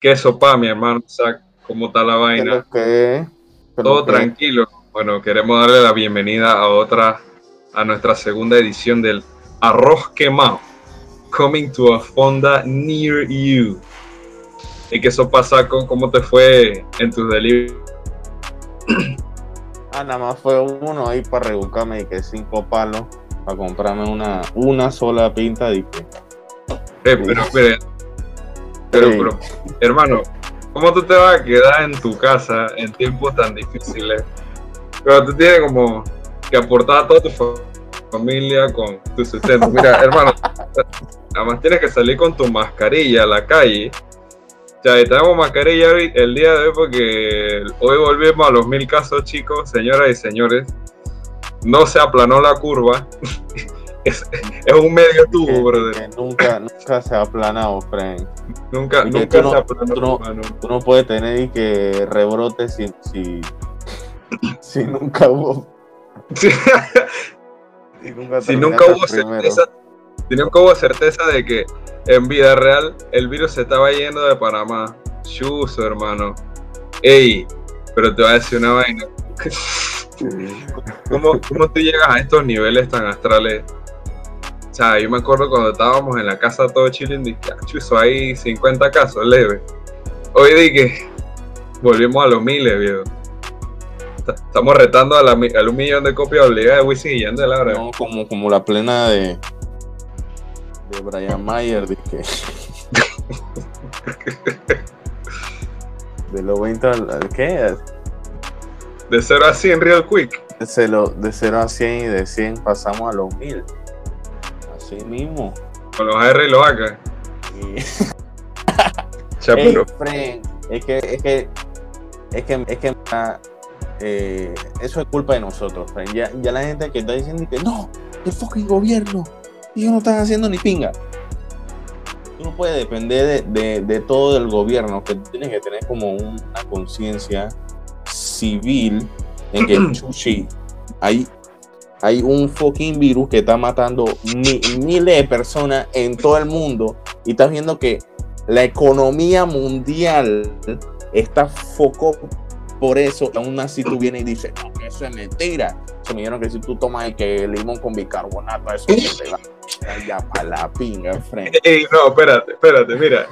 ¿Qué sopa, mi hermano Zach? ¿Cómo está la vaina? Todo tranquilo. Bueno, queremos darle la bienvenida a otra, a nuestra segunda edición del Arroz Quemado, coming to a fonda near you. ¿Y qué sopa, Saco? ¿Cómo te fue en tus delivery? Ah, nada más fue uno ahí para rebuscarme y que cinco palos para comprarme una, una sola pinta de. Eh, pero, pero, pero, Sí. pero, hermano, ¿cómo tú te vas a quedar en tu casa en tiempos tan difíciles? Pero tú tienes como que aportar a toda tu fa- familia con tu sustento. Mira, hermano, además tienes que salir con tu mascarilla a la calle. O sea, y tenemos mascarilla el día de hoy porque hoy volvimos a los mil casos, chicos, señoras y señores. No se aplanó la curva. es, es un medio que- tubo, brother. que nunca, nunca se ha aplanado, friend. Nunca, Y nunca no- se aplanó, tú no- hermano. Tú no puedes tener y que rebrote si, si, si nunca hubo. Si nunca, si nunca hubo primero. certeza, si nunca hubo certeza de que en vida real el virus se estaba yendo de Panamá. Chuso, hermano. Ey, pero te voy a decir una vaina. ¿Cómo, cómo tú llegas a estos niveles tan astrales? O sea, yo me acuerdo cuando estábamos en la casa todo chilling, dije, "Ah, chuso, hay 50 casos leves. Hoy dije, volvimos a los miles, viejo. Est- Estamos retando a, la al un millón de copias obligadas de Wisin y Yandel ahora. No, como, como la plena de, de Brian Mayer, que- de los 20 al, al- ¿qué? De 0 a 100 real quick. De 0, de 0 a 100 y de 100 pasamos a los 1000. Así mismo. Con los R y los AK. Es que, es que, es que, es que ah, eh, eso es culpa de nosotros, friend. Ya, ya la gente que está diciendo que no, el fucking gobierno, ellos no están haciendo ni pinga. Tú no puedes depender de, de- de todo el gobierno, que tú tienes que tener como una conciencia civil en que chuchi, hay, hay un fucking virus que está matando mi- miles de personas en todo el mundo y estás viendo que la economía mundial está foco por eso. Aún así tú vienes y dices, no, que eso es mentira. Se me dijeron que si tú tomas el que limón con bicarbonato, eso te va ya para la pinga, friend. Ey, no, espérate, espérate, mira.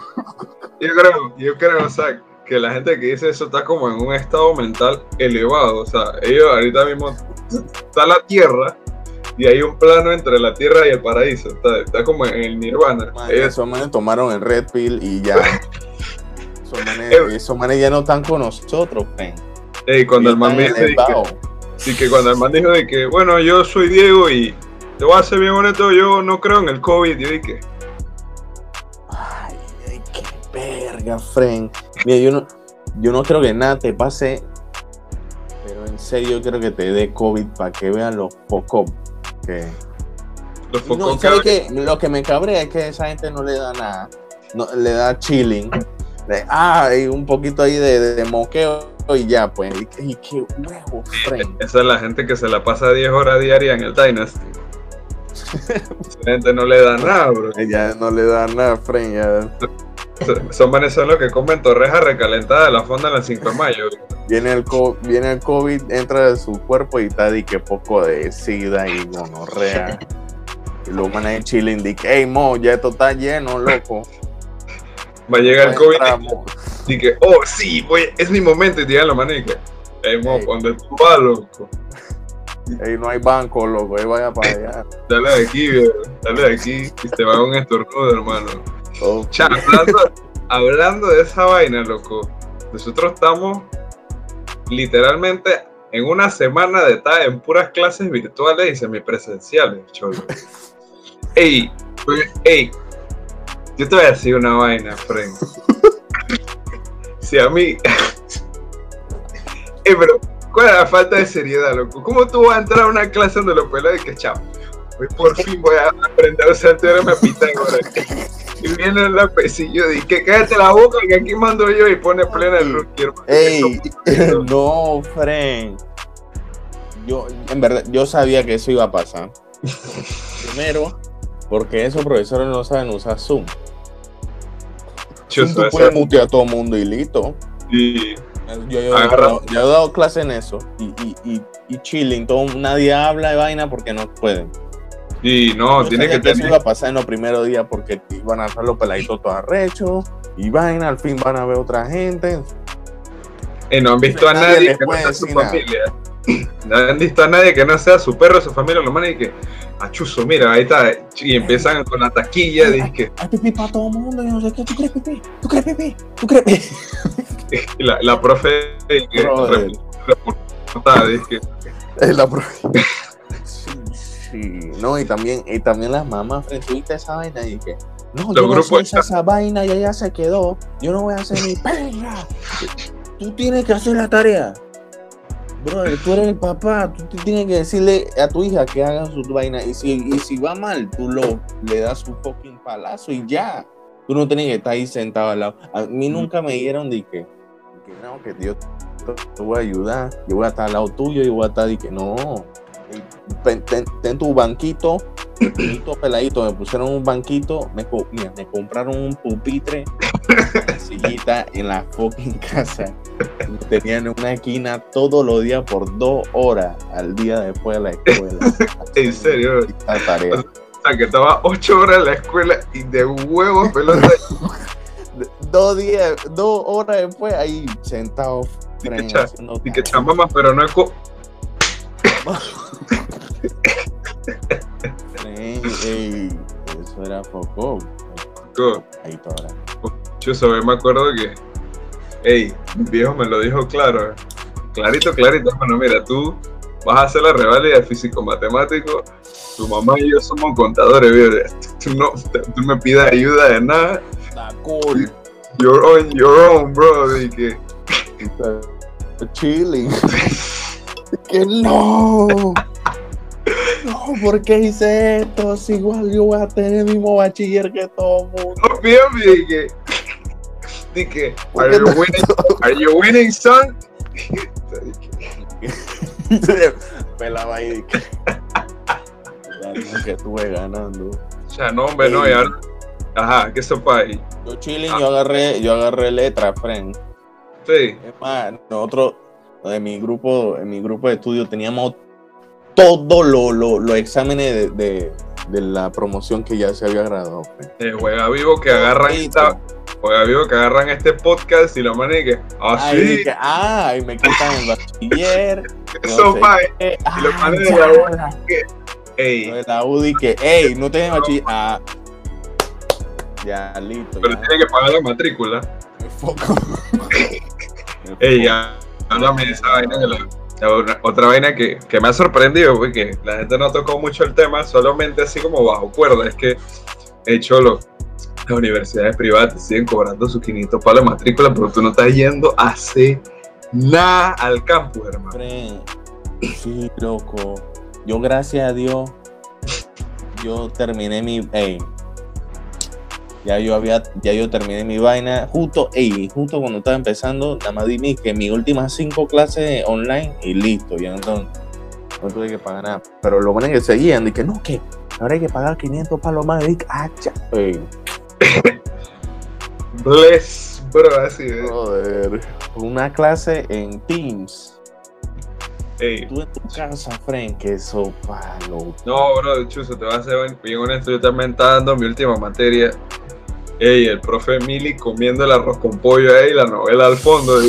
Yo creo, yo creo, o sea, que la gente que dice eso está como en un estado mental elevado. O sea, ellos ahorita mismo está la tierra y hay un plano entre la tierra y el paraíso. Está, está como en el nirvana. Man, esos manes tomaron el red pill y ya. Esos manes, esos manes ya no están con nosotros, friend. ey, cuando el man dice de que- cuando el man dijo de que, bueno, yo soy Diego y te voy a ser bien honesto, yo no creo en el COVID. Yo dije, Ay, ay, qué verga, friend. Mira, yo no, yo no creo que nada te pase, en serio creo que te dé COVID para que vean los pocos que... Lo que me cabrea es que esa gente no le da nada, no, le da chilling. Ah, y un poquito ahí de, de, de moqueo y ya, pues. Y, qué- y qué huevo, friend. Esa es la gente que se la pasa 10 horas diarias en el Dynasty. Esa gente no le da nada, bro. Ya no le da nada, friend. Ya. Son venezolanos que comen torrejas recalentadas de la fonda en el 5 de mayo. Viene el, co- viene el COVID, entra de su cuerpo y está de que poco de sida y gonorrea. y lo van a chilling, de que, hey, mo, ya esto está lleno, loco. Va a llegar el COVID y que, oh, sí, voy, es mi momento. Y digan manes y que, hey, mo, cuando tú vas, loco, Ey, no hay banco, loco, ahí vaya para allá. dale de aquí, dale de aquí. Y te va un estornudo, hermano. Cha, hablando, hablando de esa vaina, loco, nosotros estamos literalmente en una semana de estar en puras clases virtuales y semipresenciales, cholo. Ey, ey, yo te voy a decir una vaina, friend. Si a mí. Ey, pero, ¿cuál es la falta de seriedad, loco? ¿Cómo tú vas a entrar a una clase donde lo pelas de que, chao, hoy por fin voy a aprender a usar teorema Pitágoras? Y viene el lapicillo y que cállate la boca que aquí mando yo y pone plena el rookie, hermano. Ey, no, friend. Yo, en verdad, yo sabía que eso iba a pasar. Primero, porque esos profesores no saben usar Zoom. Chuzo, tú puedes mutear a todo el mundo y listo. y Yo, yo- yo- yo he dado clase en eso y, y, y, y chilling, todo, nadie habla de vaina porque no pueden. Y no, Yo tiene que eso tener. iba a pasar en los primeros días porque iban a estar los peladitos todos arrechos y vaina, al fin van a ver otra gente. Y no han visto a Nadie nadie que no sea su familia. No han visto a nadie que no sea su perro, su familia, lo manes y que, achuzo, mira, ahí está. Y empiezan con la taquilla, dice que Hay pipí para todo el mundo, yo no sé qué. ¿Tú crees pipí? ¿Tú crees pipí? ¿Tú crees pipí? la, la profe y que la pro- sí, sí. No, y también, y también las mamás frente a esa vaina y que. No, yo no sé esa, vaina ya ya se quedó. Yo no voy a hacer ni perra. Tú tienes que hacer la tarea. Brother, tú eres el papá, tú tienes que decirle a tu hija que haga sus vainas. Y si, y si va mal, tú lo, le das un fucking palazo y ya. Tú no tienes que estar ahí sentado al lado. A mí nunca me dieron de que, que no, que Dios te, te voy a ayudar, yo voy a estar al lado tuyo y voy a estar de que no. Ten, ten- ten tu banquito, bonito peladito, me pusieron un banquito, me, mira, me compraron un pupitre, una sillita en la fucking casa. Tenían una esquina todos los días por dos horas al día después de la escuela. en serio, La tarea. o sea, que estaba ocho horas en la escuela y de huevos pelota. Dos días, dos horas después ahí sentado. Y que, cha- y que tarea. chamama, pero no es Ey, ey, eso era foco. co- Ahí toda. Chuzo, yo me acuerdo que, mi viejo me lo dijo claro, eh. clarito, clarito, hermano, mira, tú vas a hacer la reválida de físico-matemático, tu mamá y yo somos contadores, mira, tú, no, tú me pidas ayuda de nada, Está cool. you're on your own, bro, y que, Chilling. que no. No, ¿por qué hice esto? Si igual yo voy a tener el mismo bachiller que todo mundo. y que, ¿Por are you winning, are you winning, son? Pelaba ahí. de que- Ya estuve ganando. O sea, no, hombre, no, y ahora, ajá, ¿qué sopa ahí? Yo chilling, yo agarré, yo agarré letra, friend. Sí, Es más, nosotros en mi grupo, en mi grupo de estudio teníamos todos lo- lo- los exámenes de, de- de la promoción que ya se había graduado. eh, juega vivo que agarran esta, juega vivo que agarran este podcast y lo manejan que, ah, Ay, sí, dije, ah, y me quitan el bachiller. ¿qué no sé Y lo ah, ya, la boca. la- Ey, lo de la UDI que, ey, no tienes bachiller. Ah, ya, listo. pero ya. tiene que pagar la matrícula. Me foco. Ey, ya, háblame de esa vaina. que la- otra- vaina que, que me ha sorprendido, porque la gente no tocó mucho el tema, solamente así como bajo cuerda. Es que, he cholo, las universidades privadas siguen cobrando sus 500 para la matrícula, pero tú no estás yendo a hacer nada al campus, hermano. Sí, loco. Yo, gracias a Dios, yo terminé mi. Ya yo había, ya yo terminé mi vaina. Justo, ey, justo cuando estaba empezando, nada más di que mis últimas cinco clases online y listo. Ya entonces no tuve que pagar nada. Pero lo bueno es que seguían, de que no, que ahora hay que pagar 500 palos más. Dije, ah, cha, ey, Bless, bro, así de. brother, Una clase en Teams. Ey, Tú en tu casa, Fren, que eso palo. No, bro, Chuzo, te voy a ser bien honesto. Yo también estaba dando mi última materia. Ey, el profe Mili comiendo el arroz con pollo ahí, la novela al fondo.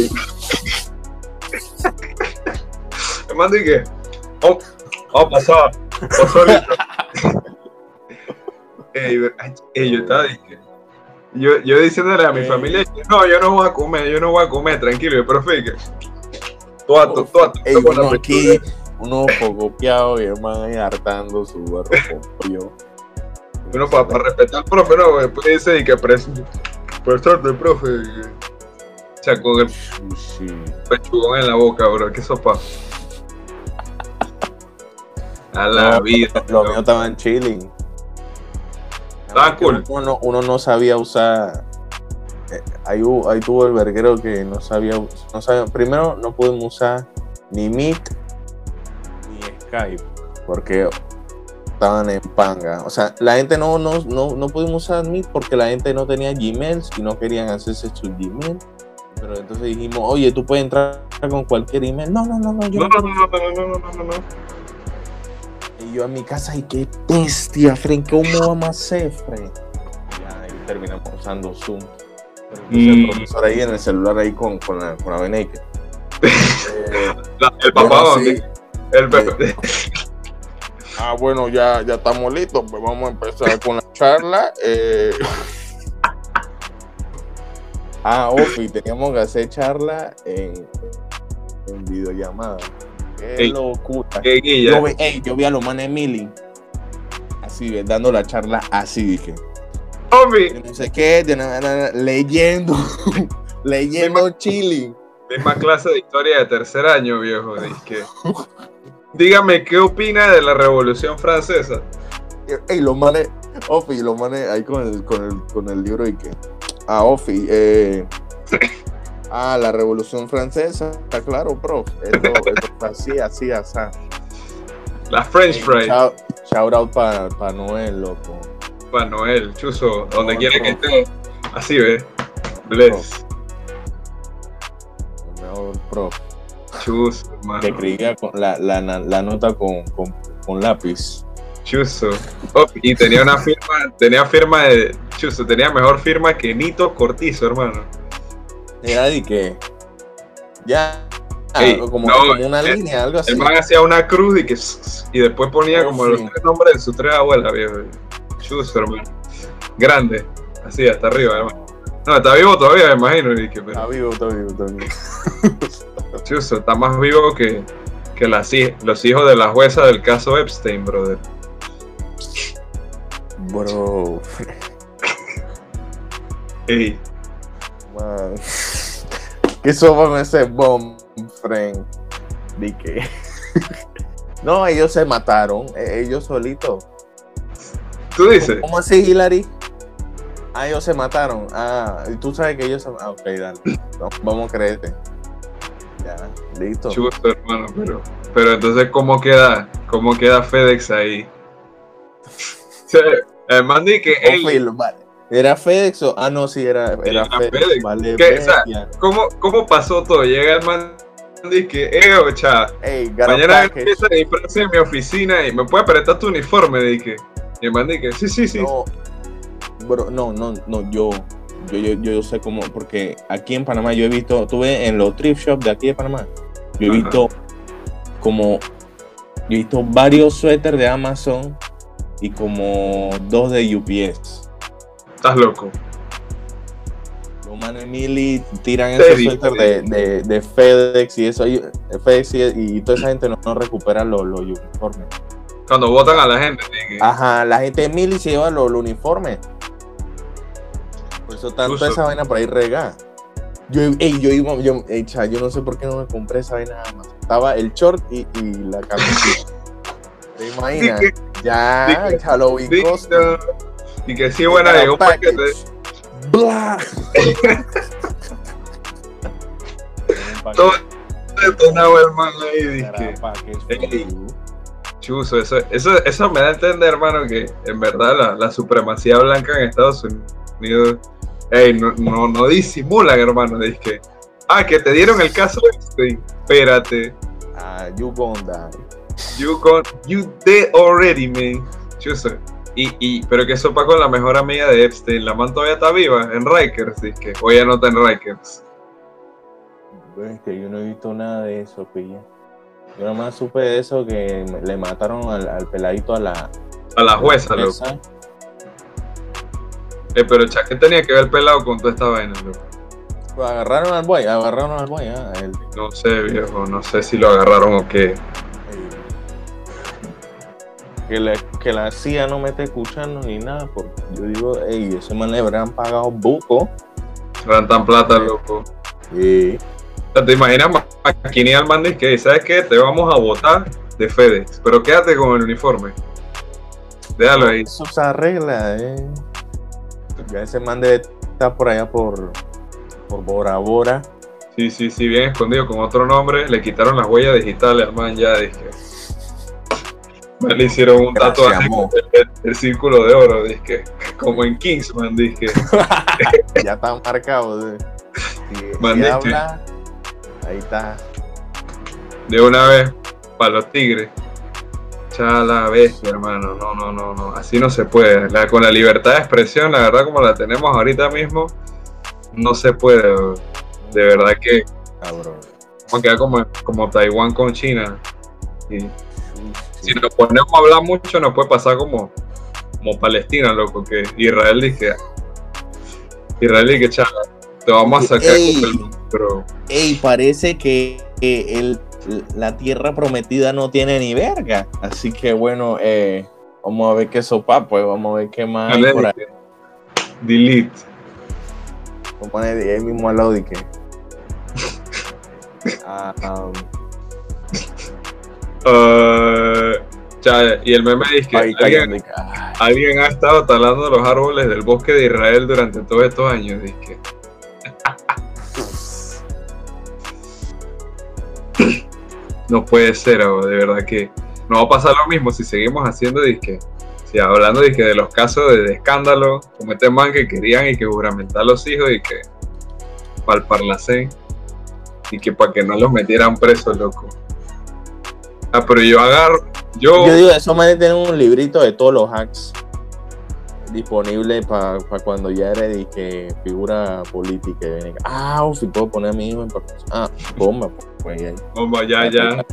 Y... Mando y que. Oh, oh, pasaba. Pasó ey, ey, yo estaba dije, yo, yo diciéndole a mi Ey. familia, no, yo no voy a comer, yo no voy a comer, tranquilo. El profe, que. Con la uno aquí, uno fogopeado y el man ahí hartando su arroz con pollo. Bueno, para respetar al profe, no, después dice y que pres prestarte, profe. y que- O sea, con el Sí. pechugón en la boca, bro, qué sopa. A la No, vida. Los míos estaban chilling. Estaban cool. Uno, uno no sabía usar. eh, ahí, ahí tuvo el verguero que no sabía, no sabía. Primero, no pudimos usar ni Meet ni Skype. Porque estaban en panga. O sea, la gente no, no, no, no pudimos usar porque la gente no tenía Gmail y no querían hacerse su Gmail. Pero entonces dijimos, oye, tú puedes entrar con cualquier email. No, no, no, no, yo no. No, no, no, no, no, no. Y yo a mi casa, y qué bestia, Fren, ¿cómo vamos a hacer, Fren? Ya, y terminamos usando Zoom. Y... El profesor ahí en el celular, ahí con, con la, con la el papá, el, el, Ah, bueno, ya, ya estamos listos, pues vamos a empezar con la charla. eh. Ah, Ofi, teníamos que hacer charla en, en videollamada. Qué Ey, locura. Qué guilla. Yo, vi- ey, yo vi a los manes Milling así, dando la charla así, dije. Omi, de no sé qué, de na- na- na- leyendo, leyendo chilling. misma clase de historia de tercer año, viejo. Dizque. Dígame, ¿qué opina de la Revolución Francesa? Ey, los manes, Ofi, los manes ahí con el, con el, con el libro y que. Ah, Ofi, eh. Ah, la Revolución Francesa, está claro, prof. Esto, esto así, así, así. La French fry. Shout, shout out para Noel, loco. Para Noel, Chuzo, donde No, quiera no. que esté. Así ve. Bless. El mejor prof. Chuzo, Que hermano. escribía con la, la, la nota con, con, con lápiz. Chuzo. Oh, y tenía una firma, tenía firma de. Chuzo, tenía mejor firma que Nito Cortizo, hermano. Era de que. Ya. Ey, algo como, no, como una el- línea, algo así. El man hacía una cruz y que. Y después ponía Oh, como sí. los tres nombres de sus tres abuelas, viejo. Chuzo, hermano. Grande. Así, hasta arriba, hermano. No, está vivo todavía, me imagino. Y que, pero- Está vivo, está vivo, está vivo. Chuzo, está más vivo que, que las los hijos de la jueza del caso Epstein, brother. Bro, Ey, man. ¿Qué sopa con ese bomb, friend? Di que. no, ellos se mataron, eh, ellos solitos. tú dices. ¿Cómo así, Hillary? Ah, ellos se mataron. Ah, y tú sabes que ellos se Ah, ok, dale. No, vamos a creerte. Ya, listo. Chuzo, hermano, pero, pero entonces, ¿cómo queda, cómo queda FedEx ahí? Man di que, vale. ¿Era FedEx o.? Ah, no, sí, era, era Era FedEx. FedEx. Vale. O sea. ¿cómo, ¿cómo pasó todo? Llega el man que, eh, ocha, a mañana empieza la impresión en mi oficina y me puede prestar tu uniforme, di que. Y el man di que, sí, sí, sí. No, bro, no, no, no, yo, yo, yo, yo sé cómo, porque aquí en Panamá yo he visto, tuve en los thrift shops de aquí de Panamá, yo he Ajá. visto como, yo he visto varios suéteres de Amazon y como dos de UPS. Estás loco. Los manes mili tiran esos suéteres de, de, de FedEx y eso, y, FedEx y, y toda esa gente no, no recupera los, los uniformes. Cuando votan a la gente, que, Ajá, la gente Mili se lleva los, los uniformes. Eso tanto Justo. esa vaina por ahí regada. Yo, ey, yo iba, yo, ey, cha, yo no sé por qué no me compré esa vaina nada más. Estaba el short y, y la camiseta. ¿Te imaginas? Que- ya, di que- y que sí, buena, Era llegó un paquete. Bla. Todo detonado el man ahí, di Era que. package Ey. for you. Chuzo, eso, eso, eso me da a entender, hermano, que en verdad la, la supremacía blanca en Estados Unidos, ey, no, no, no disimulan, hermano, dice que, ah, que te dieron el caso Epstein, espérate, Ah, you gonna die. you, con, you dead already, man, Chuzo, y, y, pero que sopa con la mejor amiga de Epstein, la man todavía está viva, en Rikers, dice que, o ya no está en Rikers, Pues es que yo no he visto nada de eso, pilla. Yo nada más supe de eso que le mataron al, al peladito a la, a la jueza, loco, jueza. Eh, pero cha, ¿qué tenía que ver el pelado con toda esta vaina, loco? Pues agarraron al boy, agarraron al boy, ah. No sé, viejo, no sé si lo agarraron o qué. Que, le- que la CIA no me esté escuchando ni nada, porque yo digo, ey, ese man le habrán pagado buco. Dan tan plata, loco. Y O sea, ¿Te imaginas Maquini al man que ¿sabes qué? Te vamos a votar de FedEx, pero quédate con el uniforme. Déjalo ahí. eso se arregla, eh. Ya ese man debe estar por allá por, por Bora Bora. Sí, sí, sí, bien escondido con otro nombre. Le quitaron las huellas digitales al man ya. Dije. Le hicieron un Gracias, tatuaje el, el círculo de oro, dizque, como en Kingsman, dizque. ya está marcado. Si, si Mandé, habla, ahí está. de una vez para los tigres. Chala bestia, hermano. No, no, no, no. Así no se puede. La- con la libertad de expresión, la verdad, como la tenemos ahorita mismo, no se puede. De verdad que Cabrón. vamos a quedar como, como Taiwán con China. Y Sí, si nos ponemos a hablar mucho, nos puede pasar como, como Palestina, loco. Que Israel dice: Israel dice, chala, te vamos a sacar Ey. con el. Pero Ey, parece que el, la tierra prometida no tiene ni verga. Así que bueno, eh, vamos a ver qué sopa, pues vamos a ver qué más hay dale, por ahí. dije, delete. Vamos a poner ahí mismo al de que. Ah, um, chala, y el meme dice que alguien, Alguien ha estado talando los árboles del bosque de Israel durante todos estos años, dizque. No puede ser, de verdad que no va a pasar lo mismo si seguimos haciendo disque. Si hablando de los casos de, escándalo, como este man que querían y que juramentar a los hijos y que palpar la C y que para que no los metieran presos, loco. Ah, pero yo agarro, yo, Yo digo, esos manes tienen un librito de todos los hacks disponible para cuando ya eres de que figura política. Y viene, ah, o si puedo poner a mi hijo en. Ah, toma, pues ahí. vamos, ya, ya,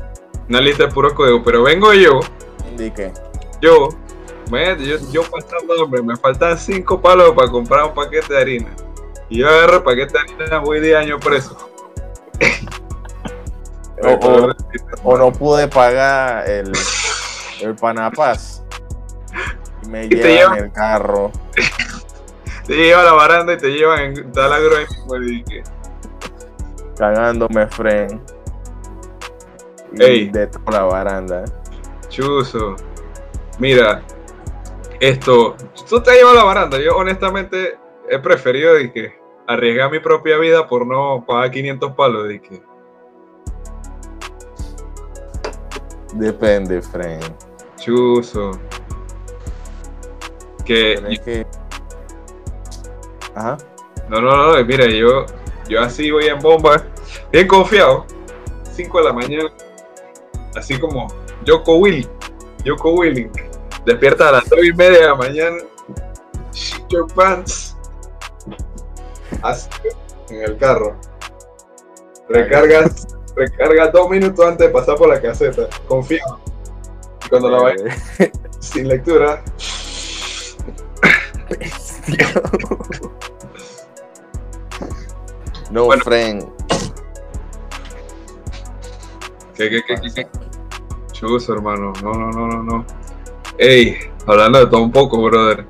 una lista de puro código, pero vengo yo. ¿De qué? yo, me- yo, yo pasando hambre, me faltan cinco palos para comprar un paquete de harina. Y yo agarro el paquete de harina, voy 10 años preso. O, o- o no pude pagar el, el panapaz. Me Y te llevan llevan- en el carro. Te llevan a la baranda y te llevan en talagro ahí mismo, y que, cagándome fren. Ey. de toda la baranda. Chuzo. Mira, esto, tú te llevas a la baranda. Yo honestamente he preferido de que arriesgar mi propia vida por no pagar 500 palos. De que, Depende, fren. chuzo. Que. Ajá. No, no, no, mira, yo, yo así voy en bomba, bien confiado, 5 de la mañana, así como Joko Willing, Joko Willing, despierta a las 3 y media de la mañana, shit your pants, así, en el carro, recargas, recargas dos minutos antes de pasar por la caseta, confiado, y cuando la vayas sin lectura, No, Bueno. fren. ¿Qué, qué, qué, qué, qué? Hermano. No, no, no, no, no. Ey, hablando de todo un poco, brother.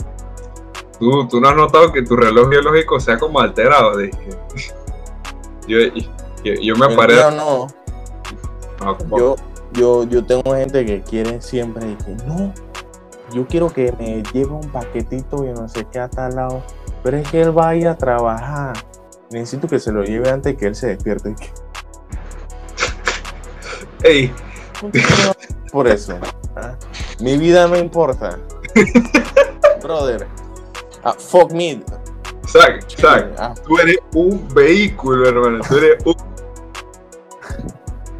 ¿Tú, tú no has notado que tu reloj biológico sea como alterado, dije. Yo, yo, yo me paré. No. No, como- Yo, yo, yo tengo gente que quiere siempre y que no. Yo quiero que me lleve un paquetito y no sé qué a tal lado. Pero es que él va a ir a trabajar. Necesito que se lo lleve antes de que él se despierte. Ey, Por eso. ¿ah? Mi vida no importa. Brother. ah, fuck me. Zack, Zack, Ah, tú eres un vehículo, hermano. Tú eres un.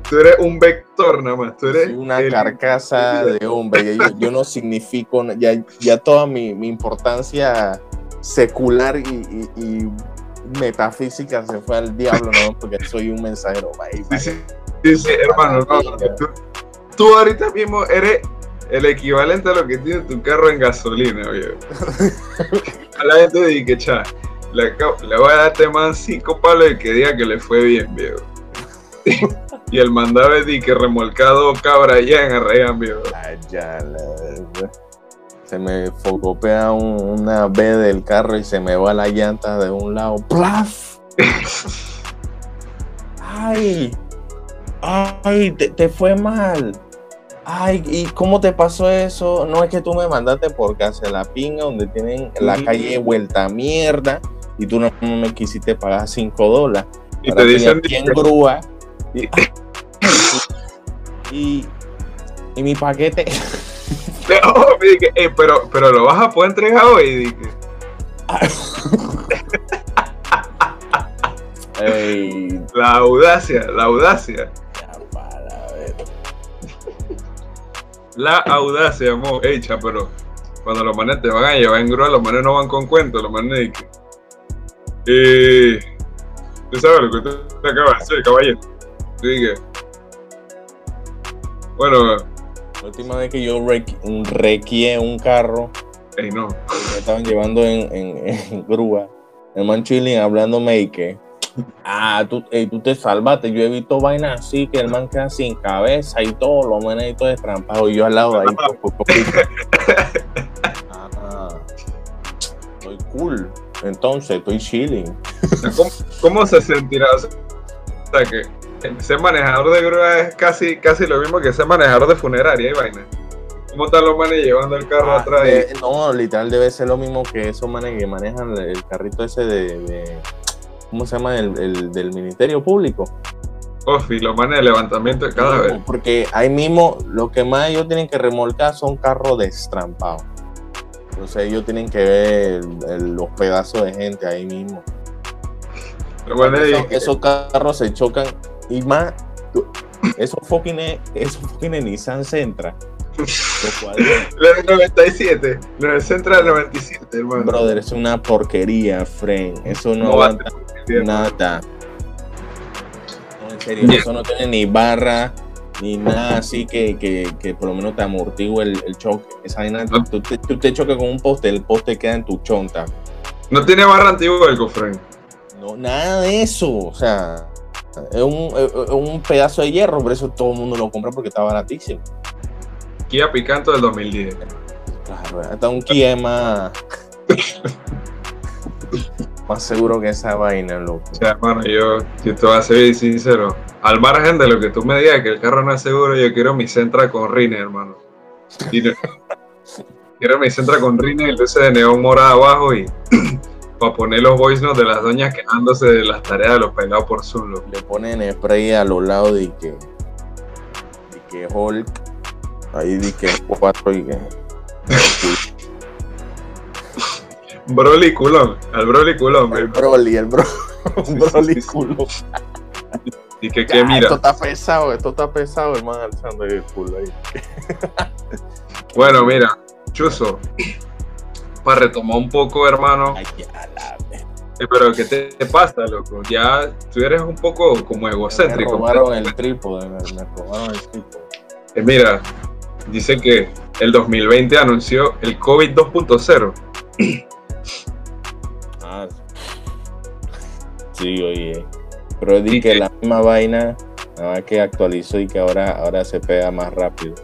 Tú eres un vector nada más. Tú eres soy una el- carcasa de hombre. Yo, yo no significo. Ya, ya toda mi, mi importancia secular y, y- y metafísica se fue al diablo, ¿no? Porque soy un mensajero. Bye, Sí, bye. sí, sí, sí, hermano. no, no, tú, tú ahorita mismo eres el equivalente a lo que tiene tu carro en gasolina, oye. A la gente que, cha, le, le voy a dar este man cinco palos y que diga que le fue bien, viejo. y el mandado es que remolcado cabra ya en Arrayan, viejo. Se me focopea un- una B del carro y se me va la llanta de un lado. ¡Plaf! ¡Ay! ¡Ay! Te, te fue mal. Ay, ¿y cómo te pasó eso? No es que tú me mandaste por casa la pinga donde tienen la calle vuelta a mierda y tú no, me quisiste pagar 5 dólares. Y te dicen aquí en que- grúa. Y, y, y mi paquete. Dije, "Ey, pero, pero lo vas a poder entregar hoy. Dije, Ey, la audacia, la audacia. ya para ver. La audacia, amor. Hecha, pero cuando los manes te van a llevar en grúa, los manes no van con cuentos. Los manes eh, tú sabes lo que tú acabas de hacer, caballero. Dije, bueno, La última vez que yo requié un carro, ey, no. me estaban llevando en, en- en grúa, el man chilling hablándome y que, ah, tú, ey, tú te salvaste. Yo he visto vainas así que el man queda sin cabeza y todo, los manes y todo destrampado. Y yo al lado de ahí, por- por poquito. Ah, estoy cool. Entonces, estoy chilling. ¿Cómo, cómo se sentirá? O sea, que ser manejador de grúa es casi, casi lo mismo que ser manejador de funeraria y vaina. ¿Cómo están los manes llevando el carro Ah, atrás? y- eh, no, literal debe ser lo mismo que esos manes que manejan el carrito ese de, de- ¿cómo se llama? El, el del Ministerio Público. Uf, y los manes de levantamiento de cadáver. Porque ahí mismo lo que más ellos tienen que remolcar son carros destrampados. Entonces ellos tienen que ver el- los pedazos de gente ahí mismo. Esos carros se chocan y más, tú- esos fucking, esos fucking Nissan Sentra. Los cuales, La del 97, la del Central 97, hermano. brother, es una porquería, friend. Eso no, No va a aguanta nada. No, en serio, Yeah. eso no tiene ni barra ni nada así que, que, que por lo menos te amortigue el, el choque. Esa vaina, No. tú, te, tú te choques con un poste, el poste queda en tu chonta. No tiene barra antivuelco, Frank. No, nada de eso. O sea, es un, es un pedazo de hierro, por eso todo el mundo lo compra porque está baratísimo. Kia Picanto del 2010. Claro, hasta un Kia más. más seguro que esa vaina, loco. O sea, hermano, yo, yo te voy a ser bien sincero. Al margen de lo que tú me digas que el carro no es seguro, yo quiero mi Centra con Rine, hermano. Y no- quiero mi Centra con Rine y luces de neón morada abajo y para poner los voice notes de las doñas quejándose de las tareas de los pelados por Zoom, loco. Le ponen spray a los lados de que. de que Hulk. Ahí di que cuatro y que. Broly culón, al Broly culón, El güey. Broly, el bro. Broly sí, sí. culo. Y que, que mira, Esto está pesado, esto está pesado, hermano, alzando el culo ahí. bueno, mira, Chuzo, para retomar un poco, hermano, Ay, la eh, pero ¿qué te, te pasa, loco? Ya tú eres un poco como Me egocéntrico. robaron el trípode, me, me robaron el trípode. Eh, mira, dice que el 2020 anunció el COVID 2.0. Ah, sí, oye. Pero di ¿Y que la misma vaina, nada más que actualizó y que ahora, ahora se pega más rápido.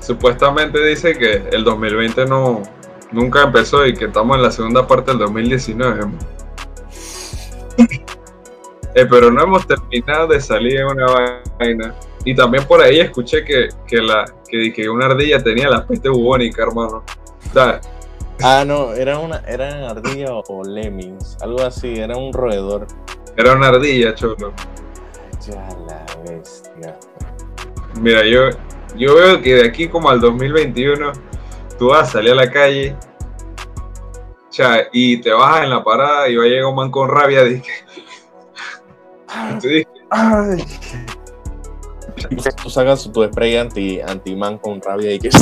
Supuestamente dice que el 2020 no nunca empezó y que estamos en la segunda parte del 2019. Eh, pero no hemos terminado de salir en una vaina. Y también por ahí escuché que, que la, que, que una ardilla tenía la peste bubónica, hermano. O Ah, no, era una, eran ardillas o lemmings, algo así, era un roedor. era una ardilla, cholo. Ya la bestia. Mira, yo, yo veo que de aquí como al 2021 tú vas a salir a la calle y te bajas en la parada y va a llegar un man con rabia. Dije, tú dices, Ay. Tú sacas tu spray anti, anti-man con rabia y que.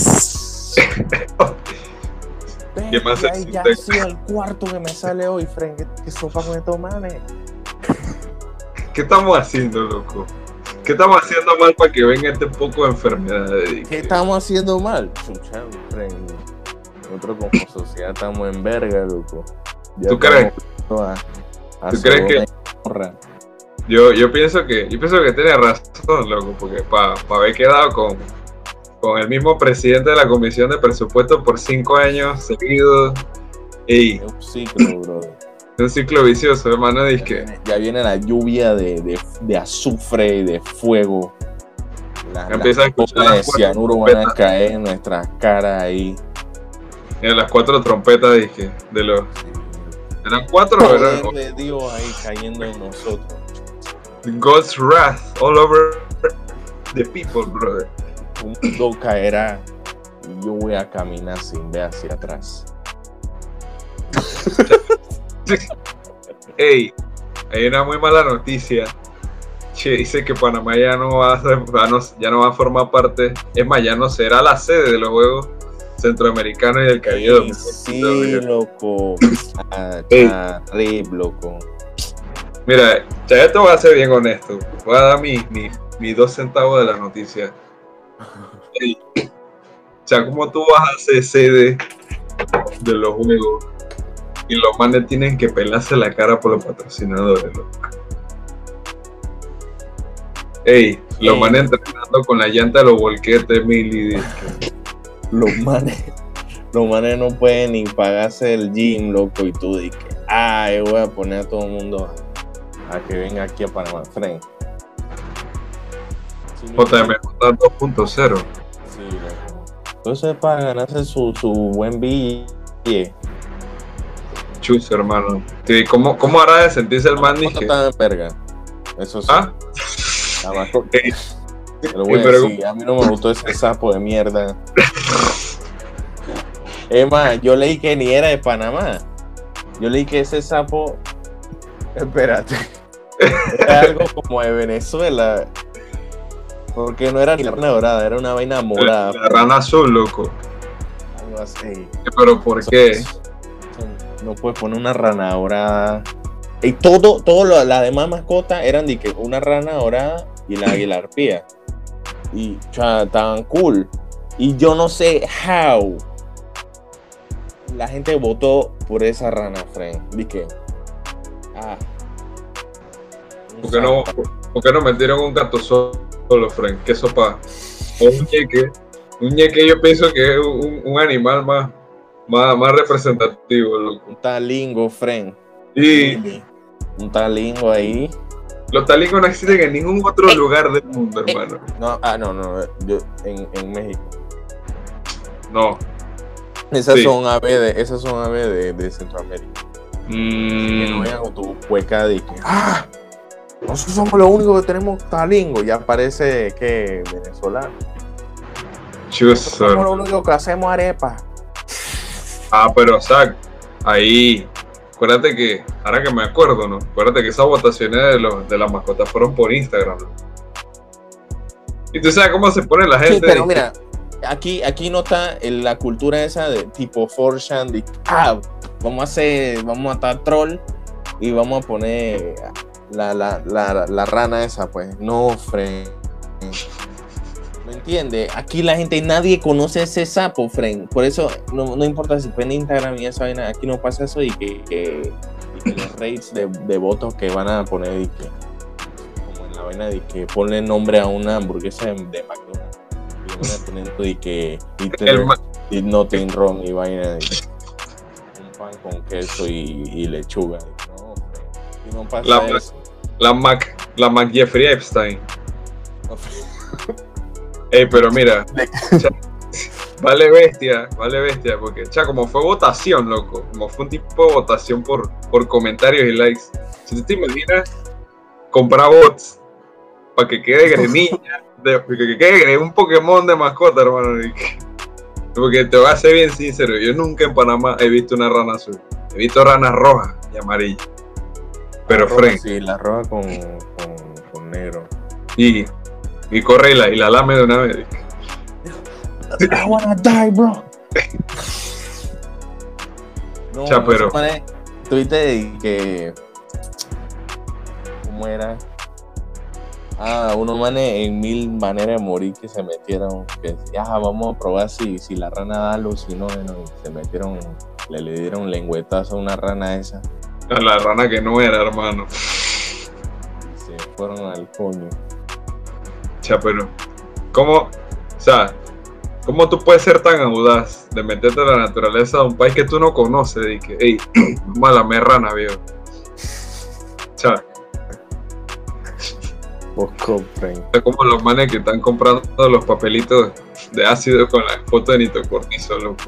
¿Qué más Ay, ya ha sido el cuarto que me sale hoy, Frank. ¿Qué, qué sopa con estos manes? ¿qué estamos haciendo, loco? ¿Qué estamos haciendo mal para que venga este poco de enfermedades? ¿Qué estamos haciendo mal? Chucha. Nosotros como sociedad estamos en verga, loco. Ya ¿Tú crees? estamos A, a ¿Tú crees que-. Yo, yo pienso que yo pienso que tiene razón, loco, porque para haber quedado con, con el mismo presidente de la Comisión de Presupuesto por cinco años seguidos Es un ciclo, brother. Un ciclo vicioso, hermano, Ya dice que viene, ya viene la lluvia de, de, de azufre y de fuego. Las, Empieza a las escuchar bolas de cianuro van a caer en nuestras caras ahí. en las cuatro trompetas dije, de los eran cuatro o eran de Dios ahí cayendo en nosotros. God's wrath all over the people, brother. Un mundo caerá y yo voy a caminar sin ver hacia atrás. Ey, hay una muy mala noticia. Che, dice que Panamá ya no va a ser- ya no va a formar parte, es más, ya no será la sede de los Juegos Centroamericanos y del Caribe. Sí, loco. Ah, charrip, loco. Mira, ya te voy a ser bien honesto. Voy a dar mis mi, dos centavos de la noticia. Ey, O sea, como tú vas a ser sede de los juegos y los manes tienen que pelarse la cara por los patrocinadores, loco. Ey, los Ey. manes entrenando con la llanta de los volquetes, mil y Los manes, los manes no pueden ni pagarse el gym, loco. Y tú dices, ay, voy a poner a todo el mundo a, a que venga aquí a Panamá. Fren. JM 2.0. Sí, loco. Entonces es para ganarse su, su buen billete. Chus, hermano. Sí, ¿cómo, ¿Cómo hará de sentirse el man? ¿Cuánto Dije, están en verga? Eso sí. ¿Ah? Ey, Te lo voy a pero- mí no me gustó ese sapo de mierda. Más, yo leí que ni era de Panamá. Yo leí que ese sapo. Espérate. Era algo como de Venezuela. Porque no era ni la rana dorada, era una vaina La, morada. la rana azul, loco. Algo así. Pero ¿por qué? Eso- No puedes poner una rana dorada. Y todo, todo lo, las demás mascotas eran de que una rana dorada y la águila arpía. Y o estaban cool. Y yo no sé how la gente votó por esa rana, friend. Dije, ah. ¿Por qué no, por qué no metieron un gato solo, Frank? ¿Qué sopa? O un ñeque. Un ñeque yo pienso que es un animal más, más, más representativo, loco. Un talingo, friend. Y Un talingo ahí. los talingos no existen en ningún otro lugar del mundo, hermano. No, ah, no, no. Yo, en, en México. No. Esas Sí. son aves de, esas son aves de, de Centroamérica. Que no Mm, con tu hueca de que, ah, nosotros somos los únicos que tenemos talingo. Ya parece que venezolano. Nosotros somos los únicos que hacemos arepa. Ah, pero Zach, ahí, acuérdate que, ahora que me acuerdo, ¿no? Acuérdate que esas votaciones de, los, de las mascotas fueron por Instagram, ¿no? Y tú sabes cómo se pone la gente. Sí, pero mira, aquí, aquí no está el- la cultura esa de tipo Forshan, de ah, vamos a hacer, vamos a estar troll y vamos a poner la, la, la, la rana esa, pues. No, Fren. ¿Me entiendes? Aquí la gente, nadie conoce ese sapo, Fren. Por eso no, no importa si fue en Instagram y esa vaina, aquí no pasa eso y que, que- y que los rates de, de votos que van a poner y que como en la vaina de que ponle nombre a una hamburguesa de, de McDonald's. Y van a poner de que ma- did nothing wrong y vaina de un pan con queso y, y lechuga. No, Fren. Y no pasa La- eso. la Mac, la Mac Jeffrey Epstein. Ey, pero mira, cha, vale bestia, vale bestia, porque, cha, como fue votación, loco, como fue un tipo de votación por, por comentarios y likes, si tú te imaginas comprar bots para que quede grenilla, de, que que quede un Pokémon de mascota, hermano, porque te voy a ser bien sincero, yo nunca en Panamá he visto una rana azul, he visto ranas rojas y amarillas, pero roja, Frank, Sí, la roja con, con, con negro. y, y corre y la, y la lame de una vez. I wanna die, bro. No, Cha, pero- Tuviste que. ¿Cómo era? Ah, unos manes en mil maneras de morir que se metieron. Que ya vamos a probar si, si la rana da luz, si no, no, y se metieron. Le, le dieron lengüetazo a una rana esa. A la rana que no era, hermano. Se fueron al coño. Cha, pero, ¿cómo, o sea, cómo tú puedes ser tan audaz de meterte a la naturaleza de un país que tú no conoces y que, hey, mala me rana, viejo? Cha, Vos compren. es como los manes que están comprando los papelitos de ácido con la foto de Nito Cortizo, loco.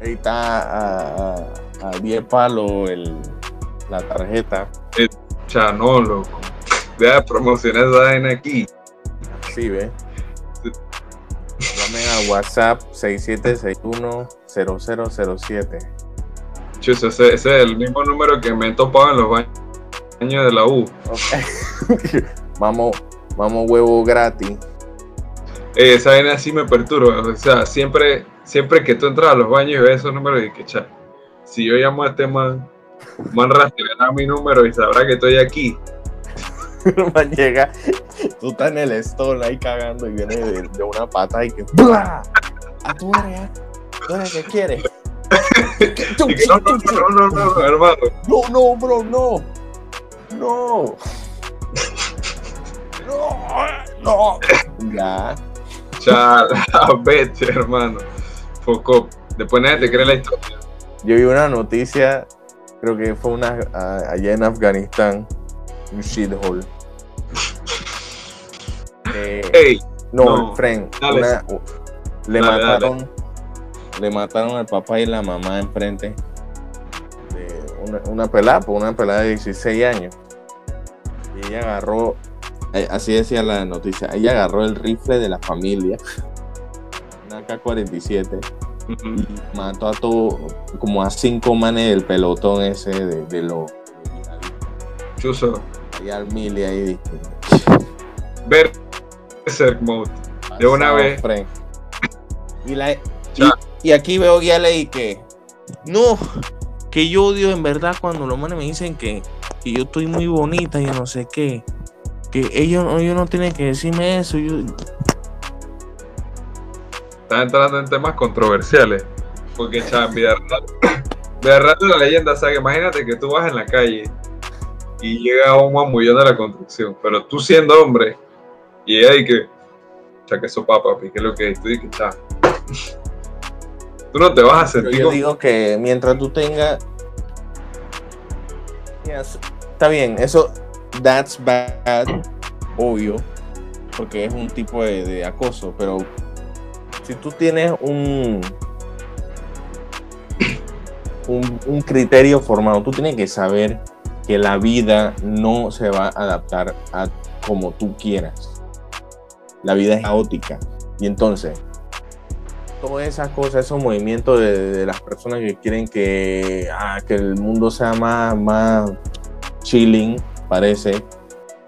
Ahí está a, a, a 10 palos el, la tarjeta. Cha, no, loco. Deja de promocionar esa vaina aquí. Llamen a WhatsApp 67610007. Chus, ese, ese es el mismo número que me he topado en los baños de la U. Vamos, vamos huevo gratis. Eh, esa vaina sí me perturba. O sea, siempre, siempre que tú entras a los baños y ves esos números, y que cha, si yo llamo a este man, man rastreará mi número y sabrá que estoy aquí. Man llega, tú estás en el stall ahí cagando y viene de, de una pata y que ¡bla! ¿A tu área? ¿Tú eres que quieres? Y que, no, no, no, no, no, no, hermano. No, no, bro, no. No. No, no. Ya. Cha, vete, hermano. Foco. Después nadie te cree la historia. Yo vi una noticia, creo que fue una a- allá en Afganistán, un shithole. Eh, Ey, no, no, friend, dale. una- le Dale, mataron, le mataron al papá y la mamá enfrente de una, una pelada, por una pelada de 16 años. Y ella agarró, eh, así decía la noticia, ella agarró el rifle de la familia, una K-47 ujú, y mató a todo, como a cinco manes del pelotón ese de, de los chuzo. allá al mil y ahí dije, Berserk mode. De una vez. Y, la, y, aquí veo ya leí que no, que yo odio en verdad cuando los manes me dicen que, que yo estoy muy bonita y no sé qué. Que ellos, ellos no tienen que decirme eso. Yo, Estás entrando en temas controversiales. Porque, en vida real. vida real la leyenda, o sea, que imagínate que tú vas en la calle y llega un mamullón de la construcción, pero tú siendo hombre, y ella dice que, cha, que eso papi, que es lo que es, tú dices, cha. Tú no te vas a sentir yo digo que mientras tú tengas. Yes, Está bien, eso. That's bad, obvio. Porque es un tipo de, de acoso. Pero si tú tienes un. Un, un criterio formado, tú tienes que saber que la vida no se va a adaptar a como tú quieras. La vida es caótica. Y entonces, todas esas cosas, esos movimientos de, de las personas que quieren que, ah, que el mundo sea más, más chilling, parece,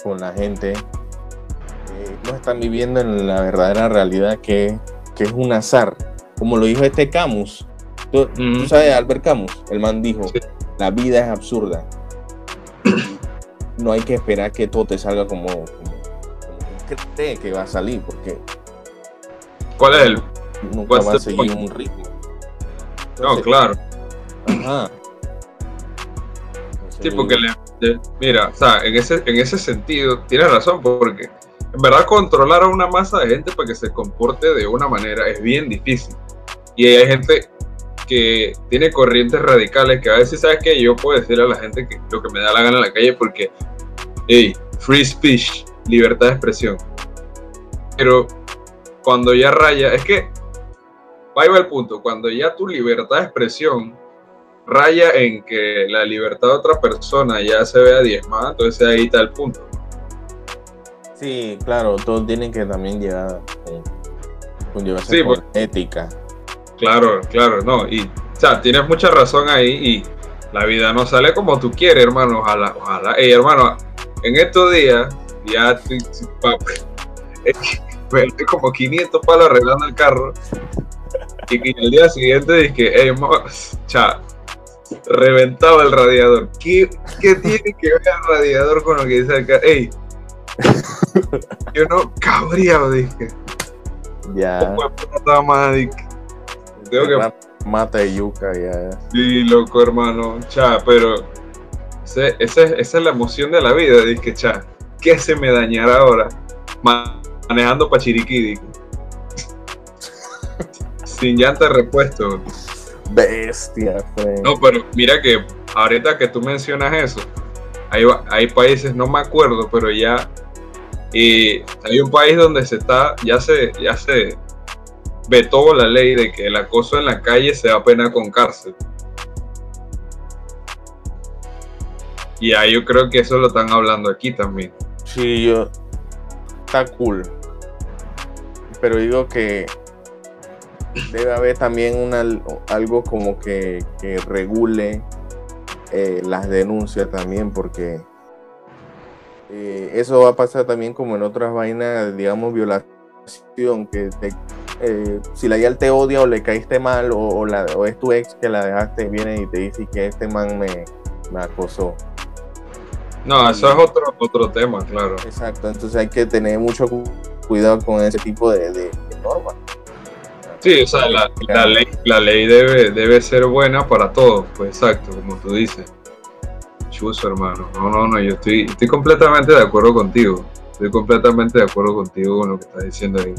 con la gente, eh, no están viviendo en la verdadera realidad que, que es un azar. Como lo dijo este Camus. ¿Tú, sabes, Albert Camus? El man dijo, Sí. la vida es absurda. no hay que esperar que todo te salga como cree que va a salir, porque ¿Cuál es el? nunca What's va a seguir point? un ritmo. No, claro. Ajá. Sí, porque le- le- mira, o sea, en ese, en ese sentido, tienes razón, porque en verdad controlar a una masa de gente para que se comporte de una manera es bien difícil. Y hay gente que tiene corrientes radicales que a veces, ¿sabes qué? Yo puedo decirle a la gente que lo que me da la gana en la calle porque, hey, free speech, libertad de expresión. Pero cuando ya raya, es que, ahí va el punto, cuando ya tu libertad de expresión raya en que la libertad de otra persona ya se vea diezmada, entonces ahí está el punto. Sí, claro, todos tienen que también llevar con, con llevarse Sí, con pues. ética. Claro, claro, no. Y, o sea, tienes mucha razón ahí y la vida no sale como tú quieres, hermano. Ojalá, ojalá. Ey, hermano, en estos días, ya estoy, perdí como 500 palos arreglando el carro. Y que el día siguiente dije, hey, cha, reventado el radiador. ¿Qué, qué tiene que ver el radiador con lo que dice acá? Ey, yo no cabreado, dije. Ya. Madre, Tengo que Mata yuca, ya. Sí, loco, hermano. Cha, pero ese- ese- esa es la emoción de la vida. Dije, cha, ¿qué se me dañará ahora? Ma- manejando pa' Chiriquí, dije. Sin llanta de repuesto. Bestia. No, pero mira que ahorita que tú mencionas eso, hay, hay países, no me acuerdo, pero ya y hay un país donde se está, ya se, ya se vetó la ley de que el acoso en la calle se da pena con cárcel. Y ahí yo creo que eso lo están hablando aquí también. Sí, yo. Está cool. Pero digo que debe haber también una, algo como que, que regule eh, las denuncias también, porque eh, eso va a pasar también como en otras vainas, digamos, violación, que eh, si la YAL te odia o le caíste mal o, la, o, es tu ex que la dejaste, viene y te dice que este man me, me acosó. No, eso es otro, otro tema, claro. Exacto, entonces hay que tener mucho cuidado con ese tipo de normas. Sí, o sea, la, la, ley, la ley debe, debe ser buena para todos, pues exacto, como tú dices. Chuso, hermano. No, no, no, yo estoy, estoy completamente de acuerdo contigo. Estoy completamente de acuerdo contigo con lo que estás diciendo ahí.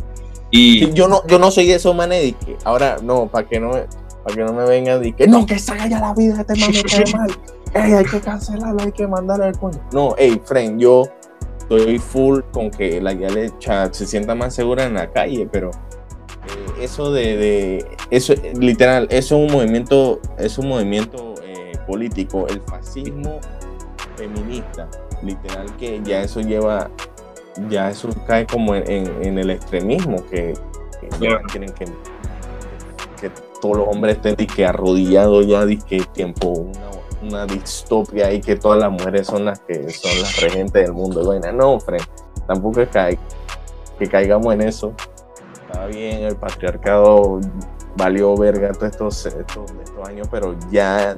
Y yo no, yo no soy eso, mané, que ahora no, para que no, para que no me vengan y que no, que salga ya la vida este man me mal. Ey, hay que cancelarlo, hay que mandarle el coño. No, hey, friend, yo estoy full con que la guía se sienta más segura en la calle, pero eh, eso de, eso literal, eso es un movimiento, es un movimiento eh, político, el fascismo feminista, literal que ya eso lleva, ya eso cae como en, el extremismo que, quieren que, que todos los hombres estén que arrodillados ya que tiempo una, una, distopia y que todas las mujeres son las que son las regentes del mundo. Bueno, no, Fred, tampoco es que, que caigamos en eso estaba bien, el patriarcado valió verga todos estos, estos, años, pero ya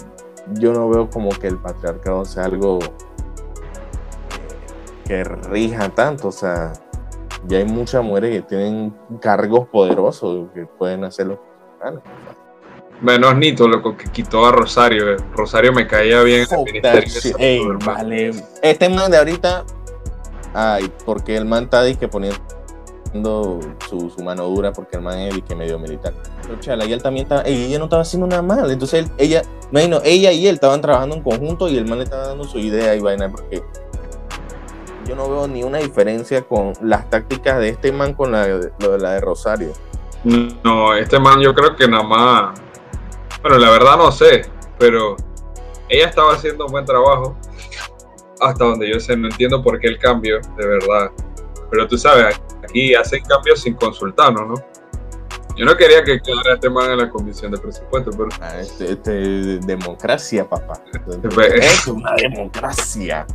yo no veo como que el patriarcado sea algo que rija tanto, o sea, ya hay muchas mujeres que tienen cargos poderosos que pueden hacerlo. Menos Nito, loco, que quitó a Rosario. Rosario me caía bien en el ministerio. vale. Este man de ahorita, ay, porque el man está que poniendo su, su, mano dura porque el man es que medio militar. Pero chala, y él también estaba, ella no estaba haciendo nada mal. Entonces ella, no, ella y él estaban trabajando en conjunto y el man le estaba dando su idea y vaina porque yo no veo ni una diferencia con las tácticas de este man con la, lo de la de Rosario. No, este man yo creo que nada más, bueno, la verdad no sé, pero ella estaba haciendo un buen trabajo hasta donde yo sé, no entiendo por qué el cambio, de verdad. Pero tú sabes, aquí hacen cambios sin consultarnos, ¿no? Yo no quería que quedara este man en la comisión de presupuesto, pero. Ah, este, este, democracia, papá. es una democracia.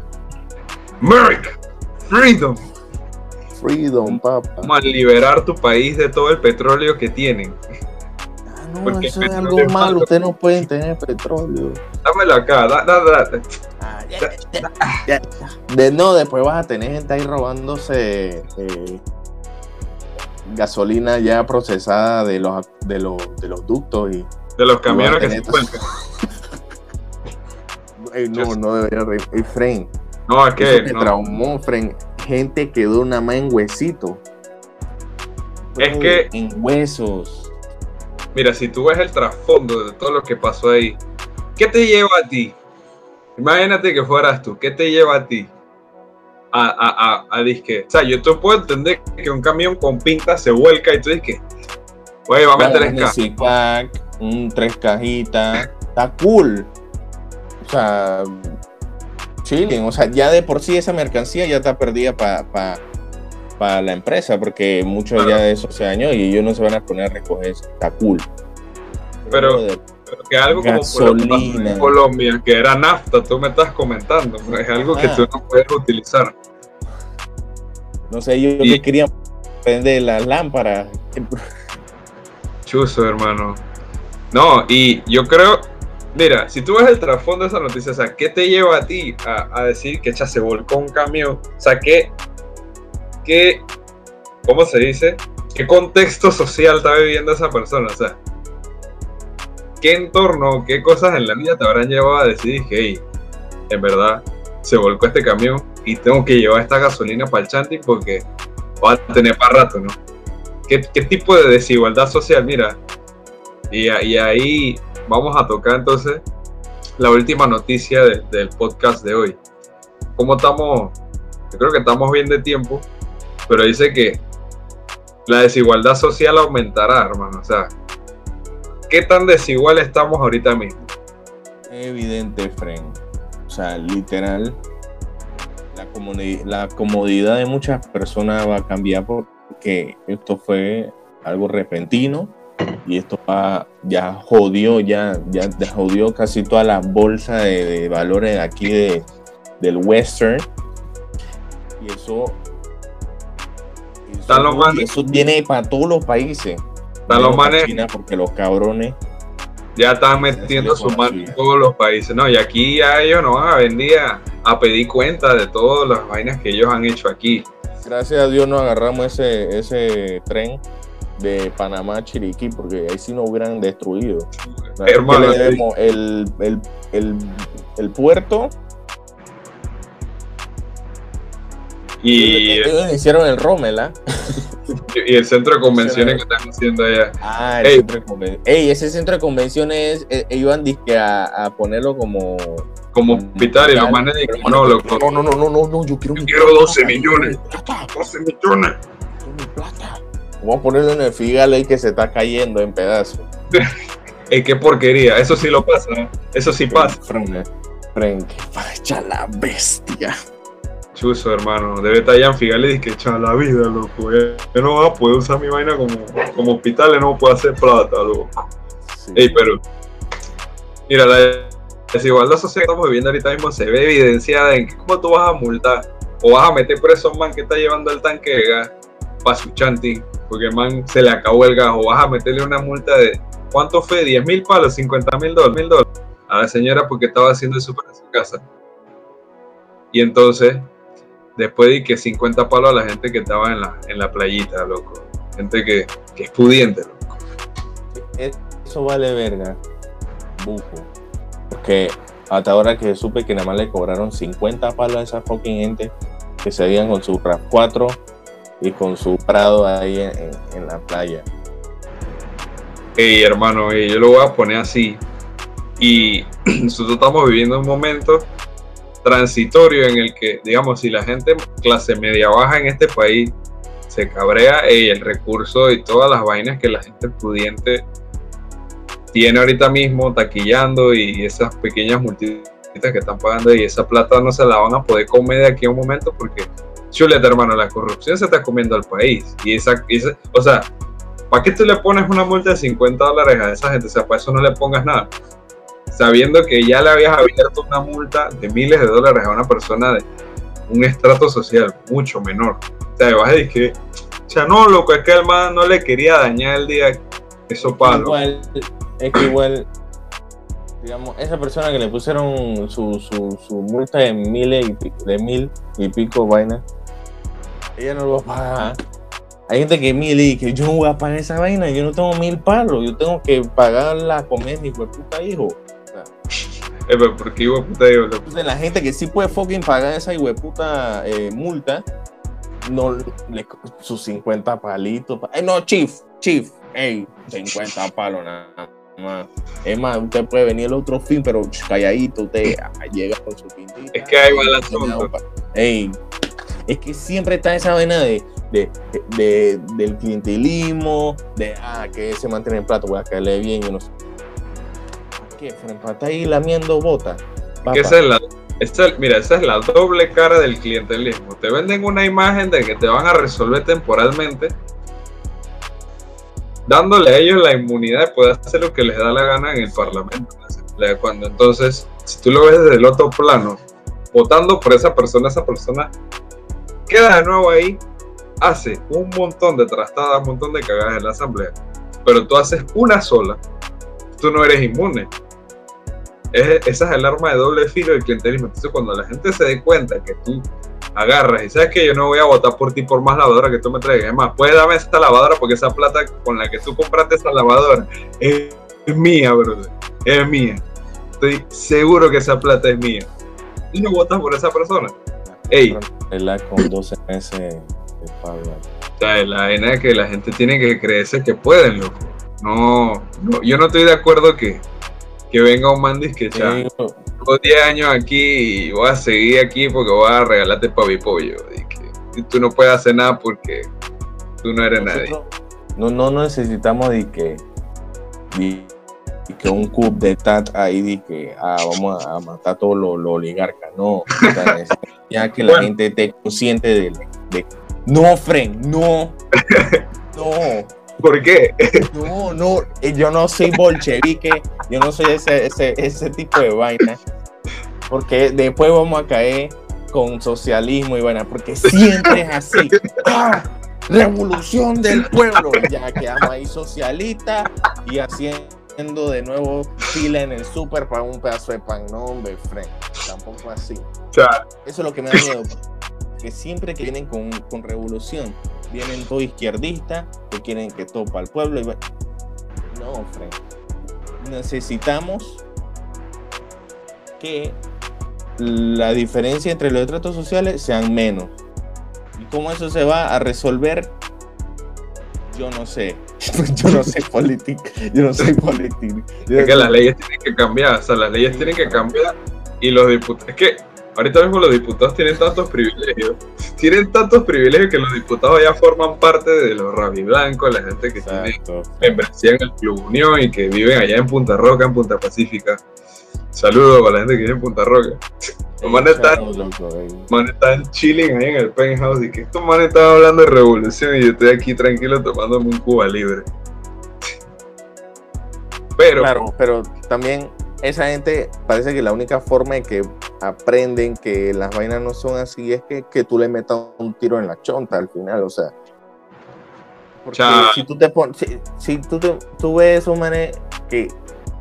America, freedom. Freedom, papá. Vamos a liberar tu país de todo el petróleo que tienen. Ah, no, Porque eso es algo malo. Ustedes no pueden tener petróleo. Dámelo acá, da, da, da. De, no, después vas a tener gente ahí robándose eh, gasolina ya procesada de los, de los, de los ductos y. De los camiones que se no, no debería reír. No, es que. no. traumó, Gente quedó una más en huesito. Es que. En huesos. Mira, si tú ves el trasfondo de todo lo que pasó ahí, ¿qué te lleva a ti Imagínate que fueras tú, ¿qué te lleva a ti? A, a, a, a disque. O sea, yo te puedo entender que un camión con pinta se vuelca y tú dices oye, va a meter un pack, un tres cajitas, está cool. O sea, chilling. O sea, ya de por sí esa mercancía ya está perdida para pa, la empresa, porque muchos ya de eso se años y ellos no se van a poner a recoger eso. Está cool. Pero que algo como en Colombia, que era nafta, tú me estás comentando, es algo que tú no puedes utilizar. No sé, yo, y... quería prender la lámpara. Chuso, hermano. No, y yo creo, mira, si tú ves el trasfondo de esa noticia, o sea, ¿qué te lleva a ti a, decir que ya se volcó un camión? O sea, ¿qué, qué, ¿cómo se dice? ¿Qué contexto social está viviendo esa persona? O sea, ¿qué entorno, qué cosas en la vida te habrán llevado a decidir que, hey, en verdad, se volcó este camión y tengo que llevar esta gasolina para el chanting porque va a tener para rato, ¿no? ¿Qué, tipo de desigualdad social? Mira, y, ahí vamos a tocar entonces la última noticia del podcast de hoy. ¿Cómo estamos? Yo creo que estamos bien de tiempo, pero dice que la desigualdad social aumentará, hermano. O sea, ¿qué tan desigual estamos ahorita mismo? Evidente, Fren. O sea, literal, la, comodidad de muchas personas va a cambiar porque esto fue algo repentino y esto ya jodió, ya, ya jodió casi toda la bolsa de, valores aquí de, del Western. Y eso, eso, viene para todos los países. Están los manes. porque los cabrones ya están metiendo su mano en todos los países. No, y aquí ya ellos no van a venir a, pedir cuenta de todas las vainas que ellos han hecho aquí. Gracias a Dios nos agarramos ese, ese tren de Panamá a Chiriquí, porque ahí sí nos hubieran destruido. Hermano, el, el, el, el, puerto. Y ellos hicieron el Rommel, ¿ah? Y el centro de convenciones que están haciendo allá. Ah, el centro de convenciones. Ey, ese centro de convenciones eh, iban a, a ponerlo como como hospital y los manes no, loco. No, no, no, no, no, no, yo quiero, yo quiero 12 millones. 12 millones. Vamos a ponerlo en el Figal ahí que se está cayendo en pedazos. Ey, qué porquería. Eso sí lo pasa. ¿eh? Eso sí pasa. Frank, Frank, vaya la bestia. Chuso, hermano. Debe estar allá en que echa la vida, loco. Yo no voy a poder usar mi vaina como, como hospital, no puedo hacer plata, loco. Ey, pero. Mira, la desigualdad social que estamos viviendo ahorita mismo se ve evidenciada en que cómo tú vas a multar o vas a meter preso a un man que está llevando el tanque de gas para su chanting, porque el man se le acabó el gas, o vas a meterle una multa de, ¿cuánto fue? ¿10 mil palos? ¿50 mil dólares? A la señora porque estaba haciendo súper en su casa. Y entonces, después de que 50 palos a la gente que estaba en la, en la playita, loco. Gente que, que es pudiente, loco. Eso vale verga. Bujo. Porque hasta ahora que supe que nada más le cobraron 50 palos a esa fucking gente que seguían con su RAP 4 y con su Prado ahí en, la playa. Hey, hermano, yo lo voy a poner así. Y nosotros estamos viviendo un momento transitorio en el que, digamos, si la gente clase media baja en este país se cabrea, el recurso y todas las vainas que la gente pudiente tiene ahorita mismo taquillando y esas pequeñas multitudes que están pagando y esa plata no se la van a poder comer de aquí a un momento porque, chuleta hermano, la corrupción se está comiendo al país. Y esa, o sea, ¿para qué tú le pones una multa de 50 dólares a esa gente? O sea, para eso no le pongas nada. Sabiendo que ya le habías abierto una multa de miles de dólares a una persona de un estrato social mucho menor. O sea, vas a decir que, o sea, no, loco, es que el man no le quería dañar el día eso palo. Igual, es que igual, digamos, esa persona que le pusieron su, su, multa de mil y pico, de mil y pico vaina, ella no lo va a pagar. Hay gente que mil y que yo no voy a pagar esa vaina, yo no tengo mil palos, yo tengo que pagar la comida de mi puta hijo. Eh, ¿Por qué puta hijo? Entonces, la gente que sí puede fucking pagar esa hueputa eh, multa, no le sus 50 palitos. Eh, no, chief, chief, hey, 50 palos nada es más, usted puede venir el otro fin, pero calladito, usted llega con su pintita. Es que hay va Ey, es que siempre está esa vena de, del clientelismo, de ah, que se mantiene en plato, voy a caerle bien, yo no sé. ¿Qué? Está ahí lamiendo botas. Esa es la, mira, esa es la doble cara del clientelismo. Te venden una imagen de que te van a resolver temporalmente dándole a ellos la inmunidad de poder hacer lo que les da la gana en el Parlamento, Cuando entonces, si tú lo ves desde el otro plano, votando por esa persona, esa persona queda de nuevo ahí, hace un montón de trastadas, un montón de cagadas en la asamblea, pero tú haces una sola, tú no eres inmune. Esa es el arma de doble filo del clientelismo. Entonces, cuando la gente se dé cuenta que tú agarras y sabes que yo no voy a votar por ti por más lavadora que tú me traigas. Es más, puedes darme esta lavadora porque esa plata con la que tú compraste esa lavadora es, mía, brother. Es mía. Estoy seguro que esa plata es mía. Y no votas por esa persona. Ey. con 12 meses de pago. O sea, la vaina es que la gente tiene que creerse que pueden, loco. No, yo no estoy de acuerdo que, que venga un mandis que ya 10 años aquí y voy a seguir aquí porque voy a regalarte para mi pollo. Y, tú no puedes hacer nada porque tú no eres nadie. No, no necesitamos de que, que un cup de tat ahí de que ah, vamos a, matar a todos los, oligarcas. No, ya que la gente esté consciente de, de no, Fren, no, no. ¿Por qué? No, no, eh, yo no soy bolchevique, yo no soy ese, ese, ese tipo de vaina. Porque después vamos a caer con socialismo y vaina, porque siempre es así. ¡Ah! Revolución del pueblo. Ya quedamos ahí socialistas y haciendo de nuevo fila en el súper para un pedazo de pan. No, hombre, Frank, tampoco así. Eso es lo que me da miedo. Que siempre que vienen con, con revolución, vienen todos izquierdistas que quieren que todo para el pueblo. Y... va- No, Frank. Necesitamos que la diferencia entre los tratos sociales sean menos. ¿Y cómo eso se va a resolver? Yo no sé. Yo no sé política. Yo no soy político. es que las leyes tienen que cambiar, o sea, las leyes tienen que cambiar y los diputados, es que ahorita mismo los diputados tienen tantos privilegios, tienen tantos privilegios que los diputados ya forman parte de los rabiblancos, la gente que tiene Exacto. membresía en el Club Unión y que viven allá en Punta Roca, en Punta Pacífica. Saludos para la gente que vive en Punta Roca. Los manes están, chilling ahí en el penthouse y que estos manes están hablando de revolución y yo estoy aquí tranquilo tomándome un Cuba libre. Pero, Claro, pero también esa gente parece que la única forma de que aprenden que las vainas no son así es que, que tú le metas un tiro en la chonta al final, o sea. Porque si tú te pones, si, si tú, te- tú ves esos manes que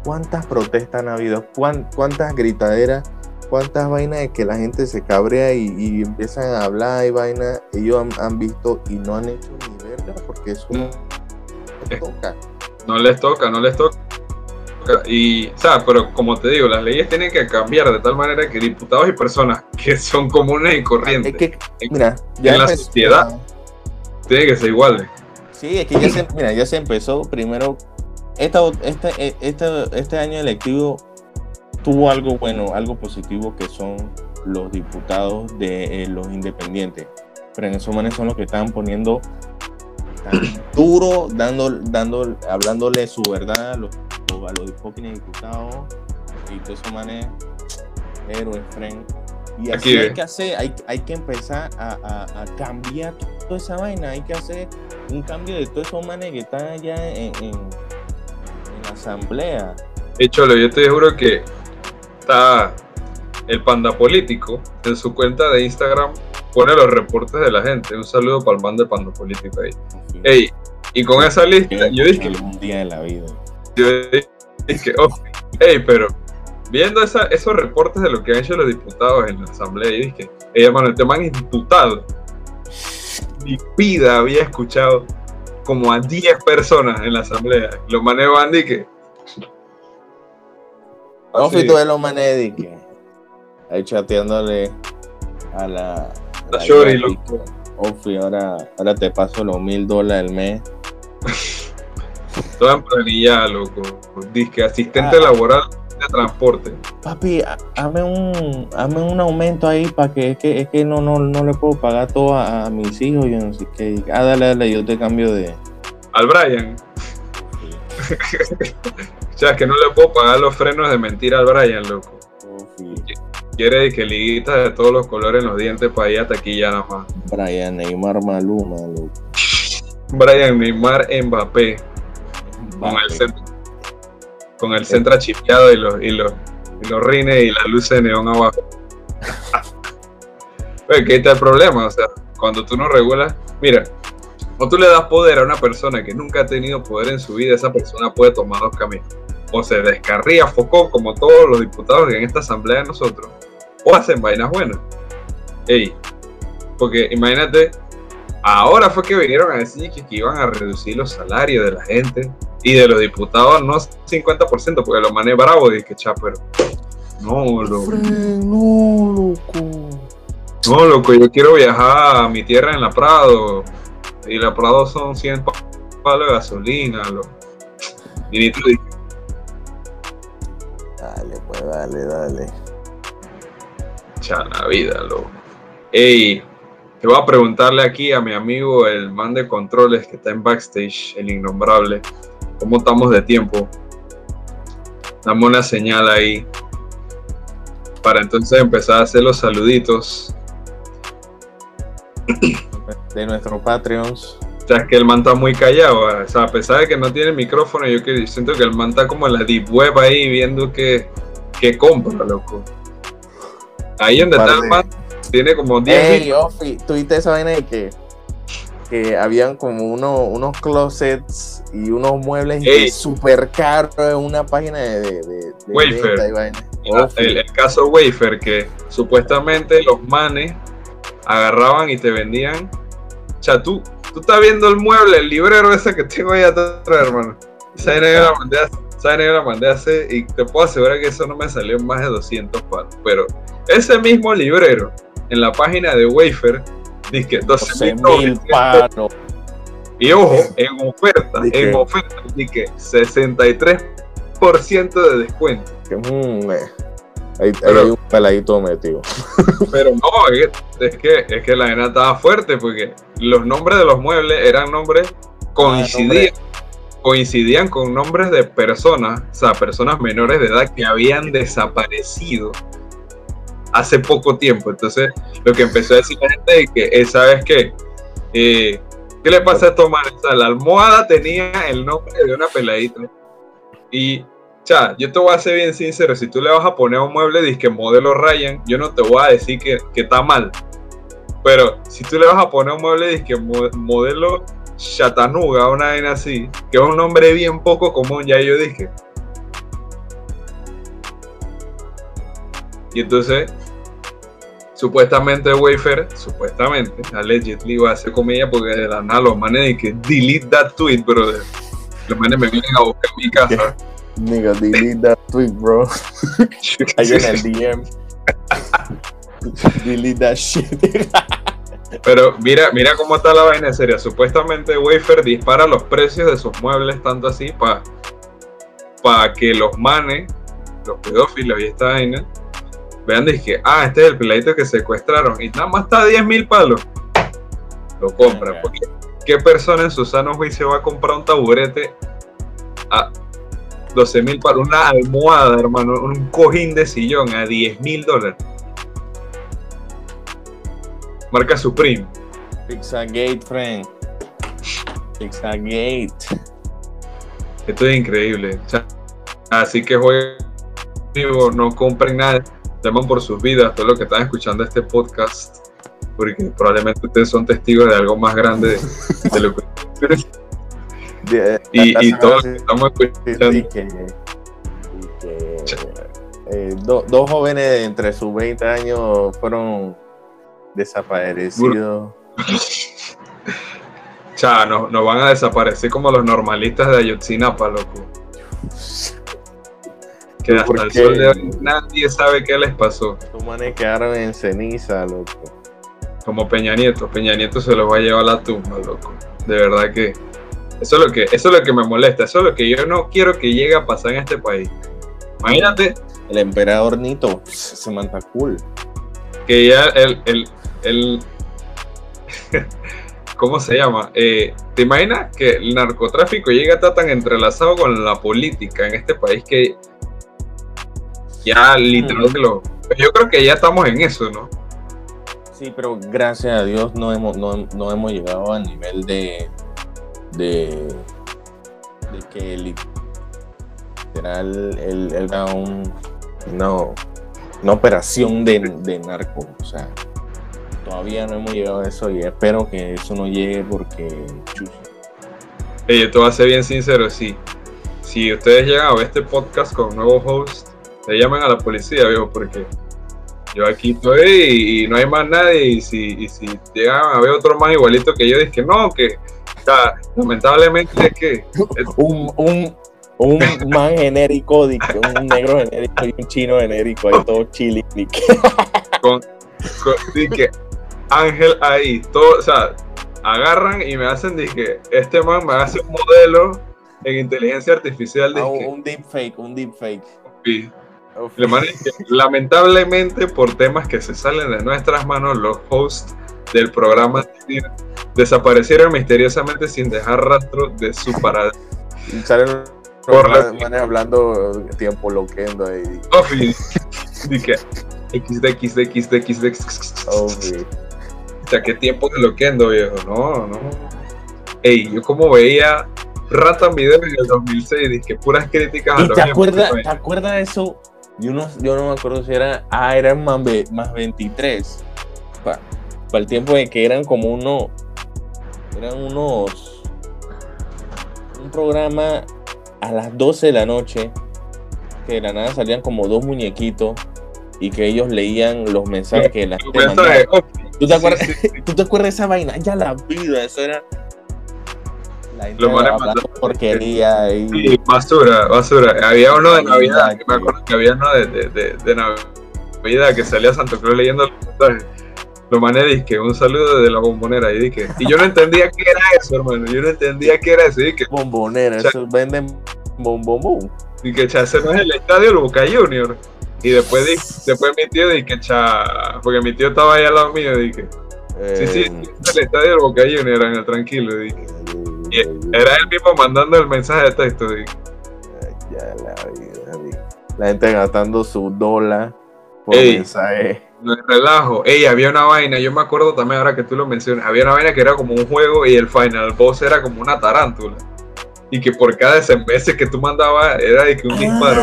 cuántas protestas han habido, cuán- cuántas gritaderas, cuántas vainas de que la gente se cabrea y, y empiezan a hablar y vainas, ellos han, han visto y no han hecho ni verga porque eso no Eh. toca. no les toca, no les toca. Y, o sea, pero como te digo, las leyes tienen que cambiar de tal manera que diputados y personas que son comunes y corrientes Es que, en- mira, en la empezó- sociedad. tienen que ser iguales. Sí, es que ya se, mira, ya se empezó primero. Esta, este, eh, este, este año electivo tuvo algo bueno, algo positivo que son los diputados de eh, los independientes. Pero en esos manes son los que están poniendo duro, dando, dando, hablándole su verdad a los, a los fucking diputados. Y todos esos manes, héroes, friend. Y así Aquí hay que hacer, hay, hay que empezar a, a- a cambiar toda esa vaina. Hay que hacer un cambio de todos esos manes que están allá en, en- en la asamblea. Cholo, yo te juro que está el panda político en su cuenta de Instagram, pone los reportes de la gente. Un saludo para el man de panda político ahí. Ey, y con esa lista, yo dije, un día de la vida. yo dije, oh, ey, pero viendo esa, esos reportes de lo que han hecho los diputados en la asamblea, yo dije, ey, hermano, este man es diputado. Mi vida había escuchado como a 10 personas en la asamblea. Los manes van fui tú de los manes que ahí chateándole a la. Loco. Ofi, ahora, ahora te paso los mil dólares al mes. Toda emplanillada, loco. Disque asistente Ah. laboral de transporte. Papi, ha- hazme un, hazme un aumento ahí para que es que es que no, no, no le puedo pagar todo a, a mis hijos. Yo no sé qué. Ah, dale, dale, yo te cambio de. Al Brian. O sea, que no le puedo pagar los frenos de mentira al Brian, loco. Ofi. Quiere que liguitas de todos los colores en los dientes para ir hasta aquí ya nada más. Brian Neymar Maluma, loco. Brian Neymar Mbappé. Con el centro, con el centro chipeado y los, y los, y los rines y las luces de neón abajo. Oye, que está el problema, o sea, cuando tú no regulas, mira, cuando tú le das poder a una persona que nunca ha tenido poder en su vida, esa persona puede tomar dos caminos. O se descarría focó como todos los diputados en esta asamblea de nosotros, o hacen vainas buenas. Ey, porque imagínate, ahora fue que vinieron a decir que, que iban a reducir los salarios de la gente y de los diputados no 50%, porque los mané bravos, dije, cha, pero no, loco. no, loco. No, loco, yo quiero viajar a mi tierra en La Prado. Y La Prado son 100 pa- palos de gasolina, loco. Y ni tú dices, Dale, pues dale, dale. La vida, loco. Ey, te voy a preguntarle aquí a mi amigo, el man de controles que está en backstage, el innombrable, cómo estamos de tiempo. Dame una señal ahí. Para entonces empezar a hacer los saluditos. De nuestros Patreons. O sea, es que el man está muy callado. O sea, a pesar de que no tiene micrófono, yo siento que el man está como en la deep web ahí viendo que, que compra, loco. Ahí donde está el Vale. man, tiene como 10 Ey, Ofi, tuviste esa vaina de que, que habían como uno- unos closets y unos muebles súper caros en una página de, de, de- de Wayfair. venta y vaina. Mira, Ofi. el, el caso Wafer, que supuestamente los manes agarraban y te vendían. O sea, tú, tú estás viendo el mueble, el librero ese que tengo ahí atrás, hermano. Esa yo la esa yo la mandé a hacer y te puedo asegurar que eso no me salió en más de 200 palos. Pero ese mismo librero en la página de Wafer dice 12 12 mil paros. Y ojo, en oferta, en oferta, dice 63% de descuento. Mm, eh, ahí, ahí Pero- hay un peladito metido. Pero no, es que, es que, es que la arena estaba fuerte porque los nombres de los muebles eran nombres coincidían, coincidían con nombres de personas, o sea, personas menores de edad que habían desaparecido hace poco tiempo. Entonces, lo que empezó a decir la gente es que, eh, ¿sabes qué? Eh, ¿Qué le pasa a manes? O sea, la almohada tenía el nombre de una peladita. Y, cha, yo te voy a ser bien sincero, si tú le vas a poner un mueble disque modelo Ryan, yo no te voy a decir que, que está mal. Pero si tú le vas a poner un mueble disque mo- modelo Chattanooga, una vaina así, que es un nombre bien poco común, ya yo dije. Y entonces, supuestamente Wafer, supuestamente, allegedly va a hacer comida porque de la nada los manes de que delete that tweet, brother. Los manes me vienen a buscar en mi casa. Nigga, delete that tweet, bro. Ahí en el DM. delete that shit. Pero mira, mira cómo está la vaina en serio. Supuestamente Wafer dispara los precios de sus muebles tanto así para que los manes, los pedófilos y esta vaina, vean que, ah, este es el peladito que secuestraron y nada más está a 10 mil palos. Lo compran. Porque, ¿Qué persona en su sano juicio va a comprar un taburete a 12 mil palos? Una almohada, hermano, un cojín de sillón a 10 mil dólares. Marca Supreme. Pizzagate, friend. Pizzagate. Esto es increíble. Así que jueguen, vivo, no compren nada, teman por sus vidas, todo lo que están escuchando este podcast, porque probablemente ustedes son testigos de algo más grande de, lo que y, y todo lo que estamos escuchando. sí, que, y que, eh, do- dos jóvenes de entre sus 20 años fueron desaparecidos. Cha, no, nos van a desaparecer como los normalistas de Ayotzinapa, loco. Que hasta ¿Por el sol de hoy nadie sabe qué les pasó. Estos manes quedaron en ceniza, loco. Como Peña Nieto. Peña Nieto se los va a llevar a la tumba, loco. De verdad que eso es lo que eso es lo que me molesta. Eso es lo que yo no quiero que llegue a pasar en este país. Imagínate El emperador Nito se manta cool. que ya el, el, el- ¿cómo se llama? Eh, ¿Te imaginas que el narcotráfico llega a estar tan entrelazado con la política en este país que ya literalmente lo... Yo creo que ya estamos en eso, ¿no? Sí, pero gracias a Dios no hemos, no, no hemos llegado al nivel de, de, de que literal él, él un, no, una operación de, de narco. O sea, todavía no hemos llegado a eso y espero que eso no llegue porque chucha. Ey, yo te voy a ser bien sincero, sí. Si ustedes llegan a ver este podcast con nuevo host, le llamen a la policía, viejo, porque yo aquí estoy y, y no hay más nadie. Y si, y si llegan a ver otro más igualito que yo, dije no, que o sea, lamentablemente es que un, un, un man genérico, que un negro genérico y un chino genérico, ahí todo que- con, que Ángel ahí, todo, o sea, agarran y me hacen, dije, este man me hace un modelo en inteligencia artificial, Ah, dije, un deepfake, un deepfake. y- Le lamentablemente, por temas que se salen de nuestras manos, los hosts del programa desaparecieron misteriosamente sin dejar rastro de su parada. Salen Por manes hablando tiempo loquendo ahí. Dije, XD, XD, XD, XD, Oh, sea, qué tiempo de loquendo, viejo. No, no. Ey, yo como veía Rata videos en el 2006, dije puras críticas a ¿Y los te acuerdas, güey. ¿Te acuerdas de eso? Yo no, yo no me acuerdo si era. Ah, eran más, más 23. Para el tiempo de que eran como uno. Eran unos. Un programa a las 12 de la noche. Que de la nada salían como dos muñequitos. Y que ellos leían los mensajes que la gente mandaba. Mensaje, ¿Tú te acuerdas? sí, sí, sí. ¿Tú te acuerdas de esa vaina? Ya la vida, eso era. La Lo mandando- porquería y. Sí, basura, basura. Había uno de Navidad, Navidad, que me acuerdo que había uno de, de, de, de Navidad que salía Santo Claus leyendo los mensajes. Lo mané dije, un saludo de la bombonera. Y dije, y yo no entendía qué era eso, hermano. Yo no entendía qué era eso. Y dije, Bombonera, Cha- eso venden bombomón. dije, cha, ese no es el estadio Boca Junior. Y después, di- después mi tío dije, cha, porque mi tío estaba ahí al lado mío. Dije, sí, sí, Eh, el estadio del Boca Junior, en el tranquilo. Dije, Y era él mismo mandando el mensaje de texto. Dije, Ya la vida, vi. La gente gastando su dólar por Ey. mensaje. No es relajo. Ey, había una vaina, yo me acuerdo también ahora que tú lo mencionas, había una vaina que era como un juego y el final boss era como una tarántula. Y que por cada SMS que tú mandabas era de que un disparo.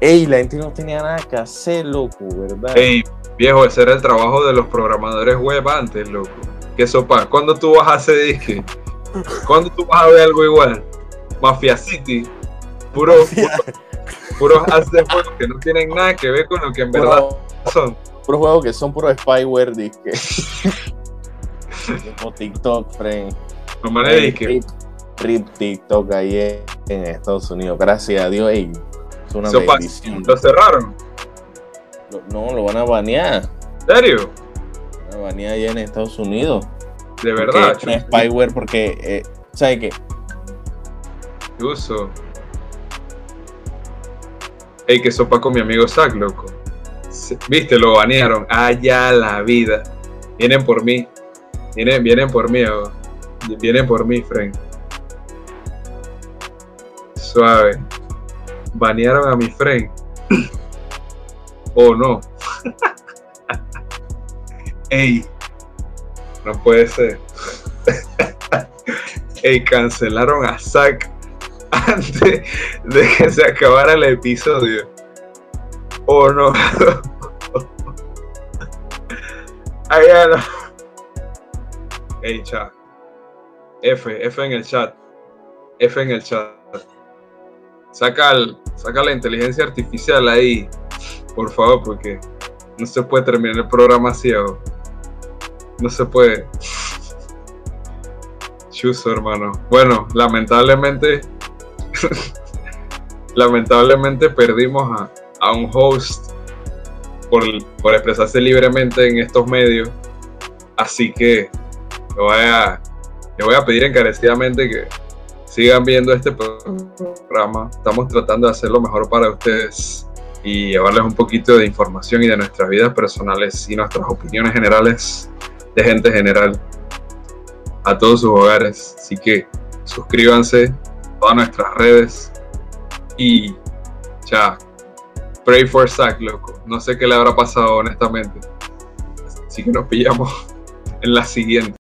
Ey, la gente no tenía nada que hacer, loco, ¿verdad? Ey, viejo, ese era el trabajo de los programadores web antes, loco. Que sopa, ¿cuándo tú vas a hacer disque? ¿Cuándo tú vas a ver algo igual? Mafia City. Puro, puro, puros de juegos que no tienen nada que ver con lo que en verdad son. puro juego que son puro spyware, disque. Como TikTok, friend. De que Rip, rip TikTok ahí en, en Estados Unidos. Gracias a Dios, ey. Es una Sopa, bendición. lo cerraron. Lo- No, lo van a banear. ¿En serio? Van a banear allá en Estados Unidos. De Porque verdad. es un spyware porque, eh, ¿sabes qué? Uso. Ey, que sopa con mi amigo Zack, loco. Viste, lo banearon. Allá la vida. Vienen por mí. Vienen, vienen por mí, oh. Vienen por mí, friend. Suave. Banearon a mi friend. oh no. Ey. No puede ser. Ey, cancelaron a Zack antes de que se acabara el episodio. Oh no. Ay, ya no. Ey, chat. F, F en el chat. F en el chat. Saca, el- saca la inteligencia artificial ahí, por favor, porque no se puede terminar el programa oh. No se puede. Chuzo, hermano. Bueno, lamentablemente lamentablemente perdimos a, a un host por, por expresarse libremente en estos medios. Así que voy a, le voy a pedir encarecidamente que sigan viendo este programa. Estamos tratando de hacer lo mejor para ustedes y llevarles un poquito de información y de nuestras vidas personales y nuestras opiniones generales de gente general a todos sus hogares. Así que suscríbanse a todas nuestras redes y ya, pray for Zack, loco. No sé qué le habrá pasado honestamente. Así que nos pillamos en la siguiente.